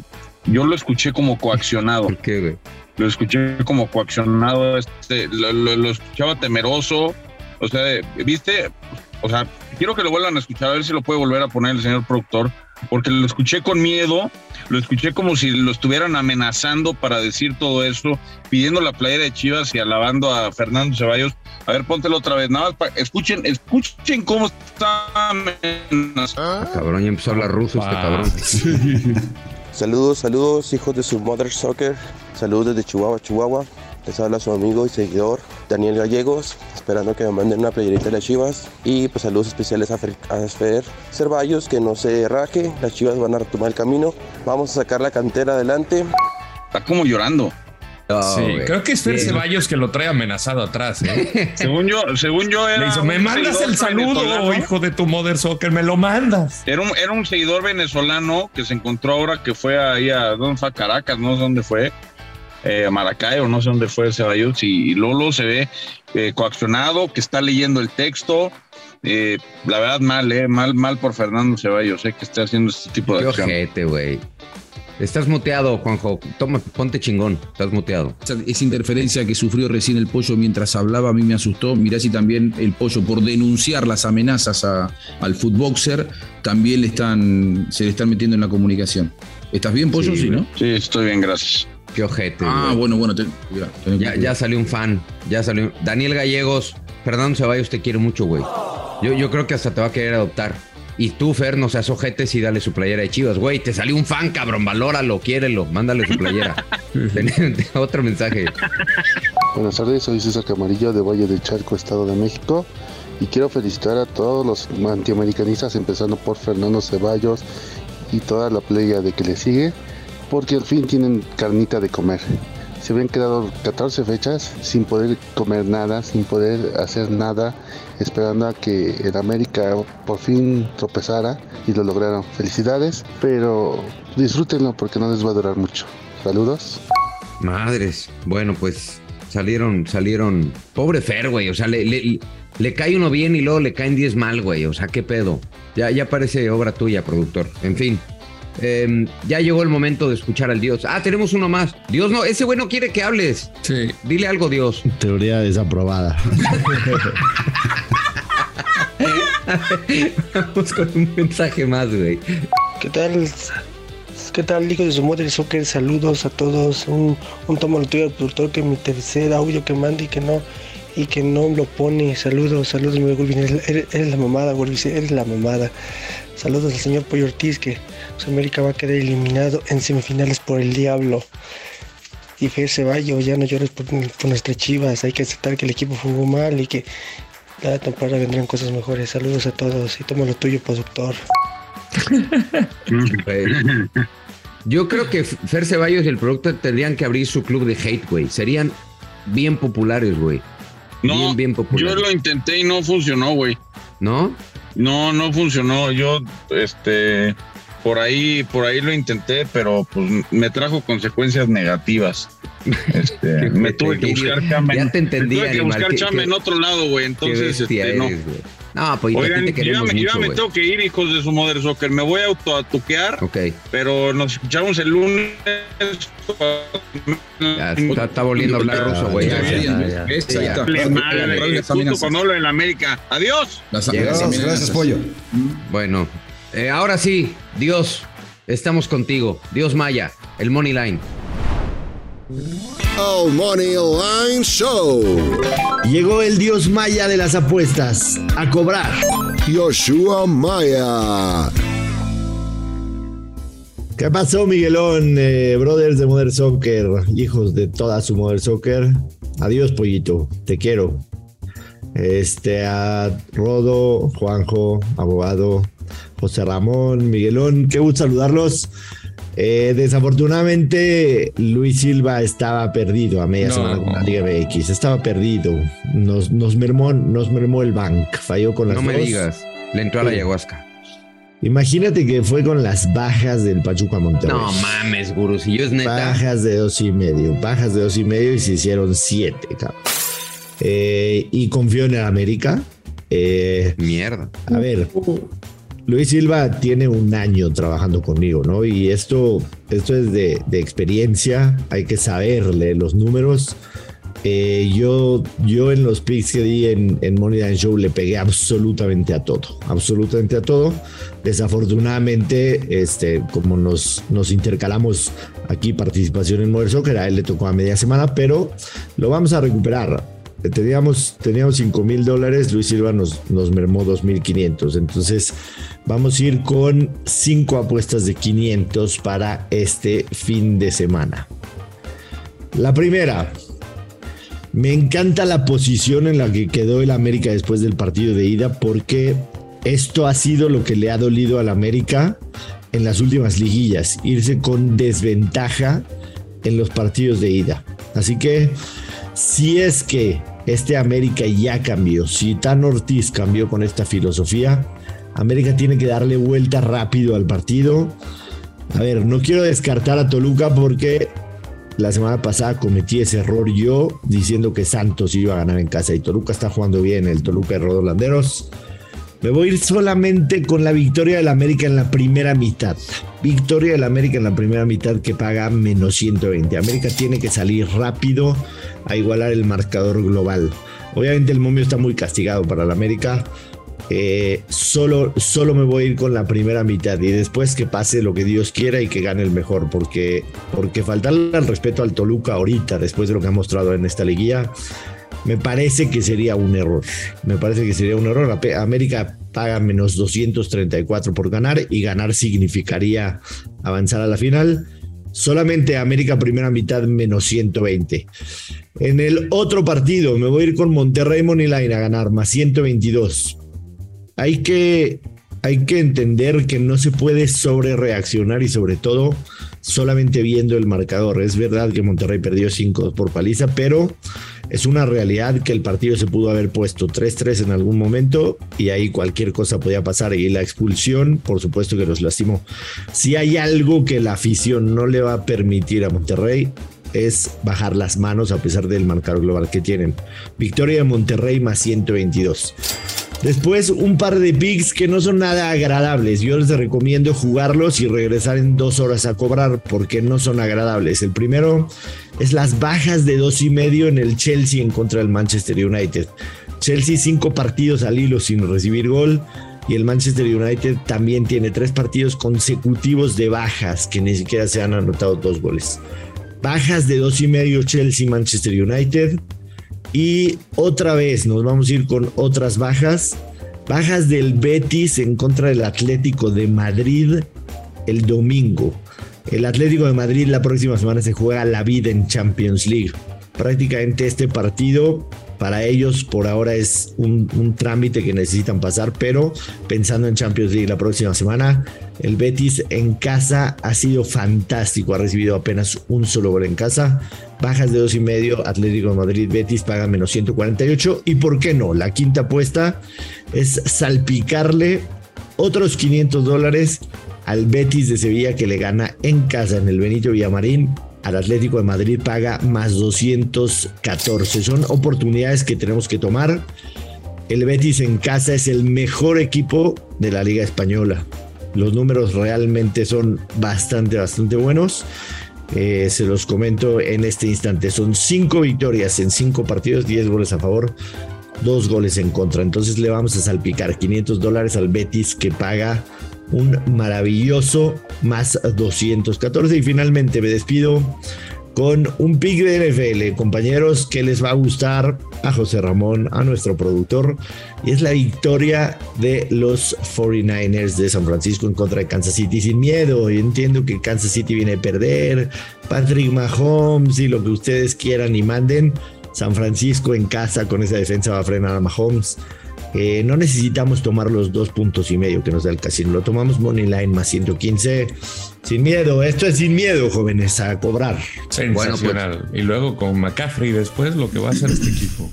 yo lo escuché como coaccionado. ¿Por qué, güey? Lo escuché como coaccionado, este, lo, lo, lo, escuchaba temeroso. O sea, ¿viste? O sea, quiero que lo vuelvan a escuchar, a ver si lo puede volver a poner el señor productor, porque lo escuché con miedo, lo escuché como si lo estuvieran amenazando para decir todo eso, pidiendo la playera de Chivas y alabando a Fernando Ceballos. A ver, póntelo otra vez, nada más para, escuchen, escuchen cómo está amenazando. Ah, cabrón, ya empezó a hablar ruso este cabrón. Saludos, saludos, hijos de su Mother Soccer. Saludos desde Chihuahua, Chihuahua. Les habla su amigo y seguidor Daniel Gallegos, esperando que me manden una playerita de las chivas. Y pues saludos especiales a Fer, Cervallos, que no se raje, las chivas van a retomar el camino. Vamos a sacar la cantera adelante. Está como llorando. Oh, sí, wey. creo que es Fer Ceballos que lo trae amenazado atrás. ¿eh? según yo, según yo era. Le hizo, me mandas el saludo, hijo de tu Mother Soccer, me lo mandas. Era un, era un seguidor venezolano que se encontró ahora que fue ahí a ¿dónde fue? A Caracas, no sé dónde fue. Eh, Maracay o no sé dónde fue Ceballos y, y Lolo se ve eh, coaccionado, que está leyendo el texto. Eh, la verdad, mal, eh, mal, mal por Fernando Ceballos, eh, que está haciendo este tipo de Qué acción. ojete, güey. Estás muteado, Juanjo. Toma, ponte chingón. Estás muteado. Esa interferencia que sufrió recién el pollo mientras hablaba a mí me asustó. Mirá si también el pollo, por denunciar las amenazas a, al footboxer, también le están, se le están metiendo en la comunicación. ¿Estás bien, pollo? Sí, sí ¿no? Sí, estoy bien, gracias. Qué ojete. Ah, güey. bueno, bueno. Te, ya, ya, salió un fan. Ya salió. Daniel Gallegos, Fernando Ceballos te quiere mucho, güey. Yo, yo creo que hasta te va a querer adoptar. Y tú, Fer, no seas ojetes y dale su playera de chivas. Güey, te salió un fan, cabrón. Valóralo, quiérelo. Mándale su playera. Otro mensaje. Buenas tardes, soy César Camarillo de Valle de Charco, Estado de México. Y quiero felicitar a todos los antiamericanistas, empezando por Fernando Ceballos y toda la playa de que le sigue, porque al fin tienen carnita de comer. Se habían quedado 14 fechas sin poder comer nada, sin poder hacer nada, esperando a que el América por fin tropezara y lo lograron. Felicidades, pero disfrútenlo porque no les va a durar mucho. Saludos. Madres. Bueno, pues salieron, salieron. Pobre Fer, güey. O sea, le, le, le, cae uno bien y luego le caen 10 mal, güey. O sea, qué pedo. Ya, ya parece obra tuya, productor. En fin. Eh, ya llegó el momento de escuchar al Dios. Ah, tenemos uno más. Dios no, ese güey no quiere que hables. Sí. Dile algo, Dios. Teoría desaprobada. Vamos con un mensaje más, güey. ¿Qué tal? ¿Qué tal, hijo de su madre soccer? Saludos a todos. Un, un tomo lo tuyo al productor que mi tercer audio que manda y que no y que no lo pone. Saludos, saludos, mi Gulbin. Eres, eres, la mamada, Gulbin. Eres la mamada. Saludos al señor Pollo Ortiz que pues, América va a quedar eliminado en semifinales por el diablo. Y Fer Ceballos, ya no llores por, por nuestras chivas. Hay que aceptar que el equipo jugó mal y que la temporada vendrán cosas mejores. Saludos a todos y toma lo tuyo, productor. Yo creo que Fer Ceballos y el productor tendrían que abrir su club de hate, güey. Serían bien populares, güey. No, bien, bien populares. yo lo intenté y no funcionó, güey. ¿No? No, no funcionó. Yo, este, por ahí, por ahí lo intenté, pero pues me trajo consecuencias negativas. Este, me tuve que buscar chamba. Ya te entendí. Me tuve que animal. buscar chamba en otro lado, güey. Entonces, este, no. Eres, No, pues Oigan, te yo me, yo tengo que ir, hijos de su Mother Soccer. Me voy a autoatuquear, Ok, pero nos escuchamos el lunes. ya está, está volviendo a hablar ruso, güey. Justo cuando hablo en la América. Adiós. Las. Gracias, pollo. Bueno, eh, ahora sí, Dios, estamos contigo. Dios Maya, el Money Line. El Money Line Show. Llegó el dios maya de las apuestas a cobrar. Yoshua Maya. ¿Qué pasó, Miguelón? Eh, brothers de Mother Soccer, hijos de toda su Mother Soccer. Adiós, pollito, te quiero. Este, a Rodo, Juanjo, abogado, José Ramón, Miguelón, qué gusto saludarlos. Eh, desafortunadamente, Luis Silva estaba perdido a media No. semana con la Liga MX. Estaba perdido. Nos, nos, mermó, nos mermó el bank. Falló con las No me digas, le entró a la ayahuasca. Imagínate que fue con las bajas del Pachuca Monterrey. No mames, gurú, si yo es neta. Bajas de dos y medio, bajas de dos y medio y se hicieron siete, cabrón. Eh, y confío en el América. Eh, Mierda. a ver, Luis Silva tiene un año trabajando conmigo, ¿no? Y esto, esto es de, experiencia, hay que saberle los números. Eh, yo, yo en los picks que di en, en Money Line Show le pegué absolutamente a todo, absolutamente a todo. Desafortunadamente, este, como nos, nos intercalamos aquí participación en Modern Soccer, a él le tocó a media semana, pero lo vamos a recuperar. Teníamos, teníamos 5 mil dólares, Luis Silva nos, nos mermó 2.500. Entonces vamos a ir con 5 apuestas de 500 para este fin de semana. La primera, me encanta la posición en la que quedó el América después del partido de ida porque esto ha sido lo que le ha dolido al América en las últimas liguillas, irse con desventaja en los partidos de ida. Así que si es que este América ya cambió, si Tan Ortiz cambió con esta filosofía, América tiene que darle vuelta rápido al partido. A ver, no quiero descartar a Toluca porque la semana pasada cometí ese error yo diciendo que Santos iba a ganar en casa y Toluca está jugando bien, el Toluca de Rodolanderos. Me voy a ir solamente con la victoria del América en la primera mitad. Victoria del América en la primera mitad que paga menos 120. América tiene que salir rápido a igualar el marcador global. Obviamente el momio está muy castigado para el América. Eh, solo, solo me voy a ir con la primera mitad y después que pase lo que Dios quiera y que gane el mejor, porque, porque faltarle al respeto al Toluca ahorita, después de lo que ha mostrado en esta liguilla, me parece que sería un error. Me parece que sería un error. América paga menos 234 por ganar y ganar significaría avanzar a la final. Solamente América primera mitad menos 120. En el otro partido me voy a ir con Monterrey Moneyline a ganar más 122. Hay que, hay que entender que no se puede sobre reaccionar y sobre todo solamente viendo el marcador. Es verdad que Monterrey perdió 5 por paliza, pero es una realidad que el partido se pudo haber puesto 3-3 en algún momento y ahí cualquier cosa podía pasar y la expulsión, por supuesto que los lastimó. Si hay algo que la afición no le va a permitir a Monterrey es bajar las manos a pesar del marcador global que tienen. Victoria de Monterrey más 122. Después un par de picks que no son nada agradables. Yo les recomiendo jugarlos y regresar en dos horas a cobrar porque no son agradables. El primero es las bajas de dos y medio en el Chelsea en contra del Manchester United. Chelsea cinco partidos al hilo sin recibir gol y el Manchester United también tiene tres partidos consecutivos de bajas que ni siquiera se han anotado dos goles. Bajas de dos y medio Chelsea Manchester United. Y otra vez nos vamos a ir con otras bajas. Bajas del Betis en contra del Atlético de Madrid el domingo. El Atlético de Madrid la próxima semana se juega la vida en Champions League. Prácticamente este partido para ellos por ahora es un, un, trámite que necesitan pasar, pero pensando en Champions League la próxima semana, el Betis en casa ha sido fantástico, ha recibido apenas un solo gol en casa, bajas de dos y medio, Atlético de Madrid, Betis paga menos 148 y por qué no, la quinta apuesta es salpicarle otros 500 dólares al Betis de Sevilla que le gana en casa en el Benito Villamarín al Atlético de Madrid paga más 214. Son oportunidades que tenemos que tomar. el Betis en casa es el mejor equipo de la Liga Española. Los números realmente son bastante, bastante buenos. Eh, se los comento en este instante. Son cinco victorias en cinco partidos, 10 goles a favor, dos goles en contra. Entonces le vamos a salpicar 500 dólares al Betis que paga un maravilloso más 214. Y finalmente me despido con un pick de NFL, compañeros, que les va a gustar a José Ramón, a nuestro productor, y es la victoria de los 49ers de San Francisco en contra de Kansas City sin miedo. Y entiendo que Kansas City viene a perder, Patrick Mahomes y lo que ustedes quieran y manden. San Francisco en casa con esa defensa va a frenar a Mahomes. Eh, no necesitamos tomar los dos puntos y medio que nos da el casino. Lo tomamos Money Line más 115. Sin miedo, esto es sin miedo, jóvenes, a cobrar. Sensacional. y luego con McCaffrey después lo que va a hacer este equipo.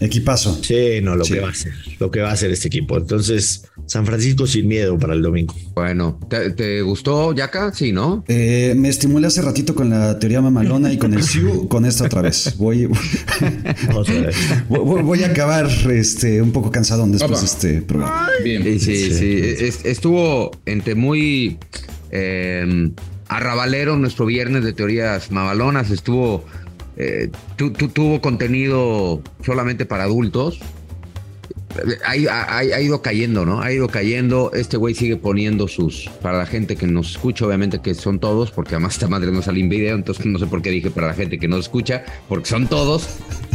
Equipazo. Sí, no, lo que va a hacer. Lo que va a hacer este equipo. Entonces, San Francisco sin miedo para el domingo. Bueno, ¿te, gustó, Yaka? Sí, ¿no? Eh, me estimulé hace ratito con la teoría mamalona y con el SIU, con esta otra vez. Voy, voy, a acabar este, un poco cansado después de este programa. Bien. Sí, sí, sí. Estuvo entre muy eh, arrabalero nuestro viernes de teorías mamalonas. Estuvo eh, tuvo contenido solamente para adultos. Ha, ha, ido cayendo, ¿no? Ha ido cayendo. Este güey sigue poniendo sus. Para la gente que nos escucha, obviamente que son todos, porque además esta madre no sale en video, entonces no sé por qué dije para la gente que no escucha, porque son todos.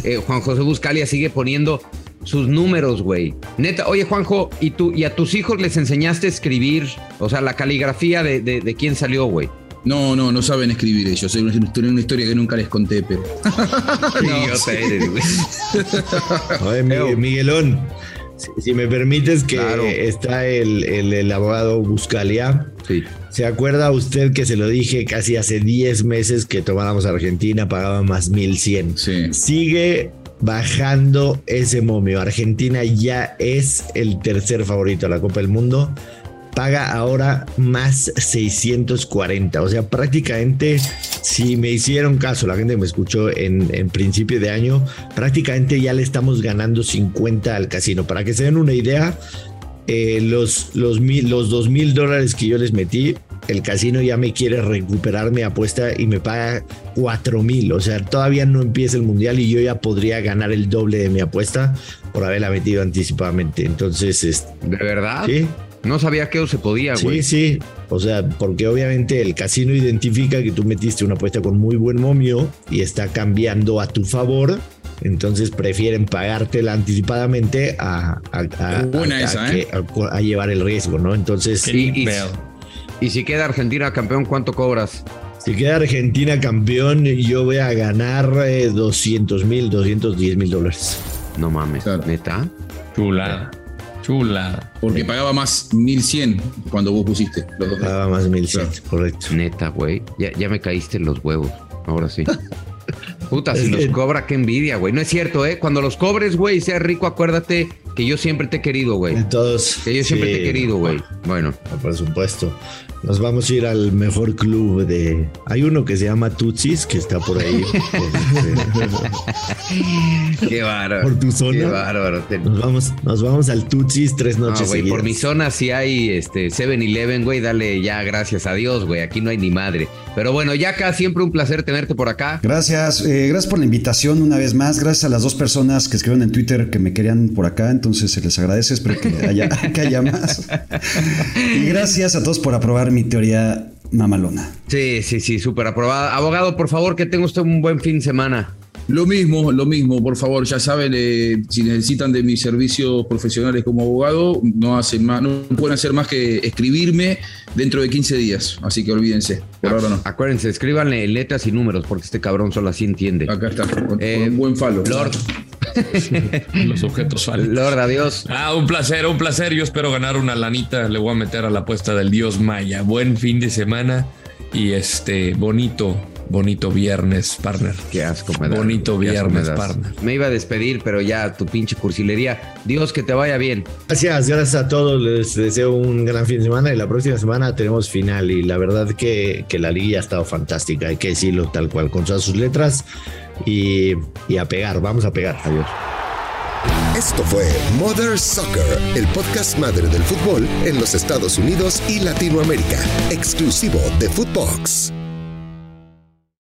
Eh, Juan José Buscalia sigue poniendo sus números, güey. Neta, oye, Juanjo, ¿y, tú, ¿y a tus hijos les enseñaste a escribir? O sea, la caligrafía de, de quién salió, güey. No, no, no saben escribir ellos. Es una, una historia que nunca les conté, pero. Miguelón, si, me permites que está el, el, abogado Buscalia. Sí. ¿Se acuerda usted que se lo dije casi hace 10 meses que tomábamos a Argentina, pagaba más 1100? Sí. Sigue bajando ese momio. Argentina ya es el tercer favorito a la Copa del Mundo paga ahora más 640. O sea, prácticamente, si me hicieron caso, la gente me escuchó en, principio de año, prácticamente ya le estamos ganando 50 al casino. Para que se den una idea, eh, los, los, mil, los 2 mil dólares que yo les metí, el casino ya me quiere recuperar mi apuesta y me paga 4 mil. O sea, todavía no empieza el mundial y yo ya podría ganar el doble de mi apuesta por haberla metido anticipadamente. Entonces, es, ¿de verdad? Sí. No sabía que se podía, güey. Sí, sí. O sea, porque obviamente el casino identifica que tú metiste una apuesta con muy buen momio y está cambiando a tu favor. Entonces prefieren pagártela anticipadamente a, ¿eh? a, llevar el riesgo, ¿no? Entonces. Y, y, si queda Argentina campeón, ¿cuánto cobras? Si queda Argentina campeón, yo voy a ganar 200 eh, mil, 210 mil dólares. No mames, ¿neta? Chula. Chula. Porque pagaba más 1100 cuando vos pusiste los dos. Pagaba más 1100, correcto. Neta, güey. Ya, me caíste en los huevos. Ahora sí. Puta, si los cobra, qué envidia, güey. No es cierto, ¿eh? Cuando los cobres, güey, y seas rico, acuérdate que yo siempre te he querido, güey. Entonces. Que yo siempre te he querido, güey. Bueno. Por supuesto. Nos vamos a ir al mejor club de. Hay uno que se llama Tutsis, que está por ahí. Qué bárbaro. Por tu zona. Qué bárbaro. Nos vamos, nos vamos al Tutsis tres noches. güey, por mi zona sí hay este 7-Eleven, güey. Dale ya, gracias a Dios, güey. Aquí no hay ni madre. Pero bueno, ya acá siempre un placer tenerte por acá. Gracias. Eh, gracias por la invitación una vez más. Gracias a las dos personas que escribieron en Twitter que me querían por acá. Entonces se les agradece. Espero que haya, que haya más. Y gracias a todos por aprobar mi teoría mamalona. Sí, sí, sí, súper aprobada. Abogado, por favor, que tenga usted un buen fin de semana. Lo mismo, lo mismo, por favor, ya saben, eh, si necesitan de mis servicios profesionales como abogado, no hacen más, no pueden hacer más que escribirme dentro de 15 días, así que olvídense, por ahora no. Acuérdense, escríbanle letras y números, porque este cabrón solo así entiende. Acá está, eh, un buen falo. Lord. Los objetos fálicos. Lord, adiós. Ah, un placer, un placer. Yo espero ganar una lanita. Le voy a meter a la apuesta del dios Maya. Buen fin de semana y este bonito Bonito viernes, partner. Qué asco me da. Bonito viernes, partner. Me iba a despedir, pero ya tu pinche cursilería. Dios, que te vaya bien. Gracias, gracias a todos. Les deseo un gran fin de semana y la próxima semana tenemos final. Y la verdad que, que la liga ha estado fantástica, hay que decirlo tal cual, con todas sus letras. Y, y a pegar, vamos a pegar. Adiós. Esto fue Mother Soccer, el podcast madre del fútbol en los Estados Unidos y Latinoamérica, exclusivo de Footbox.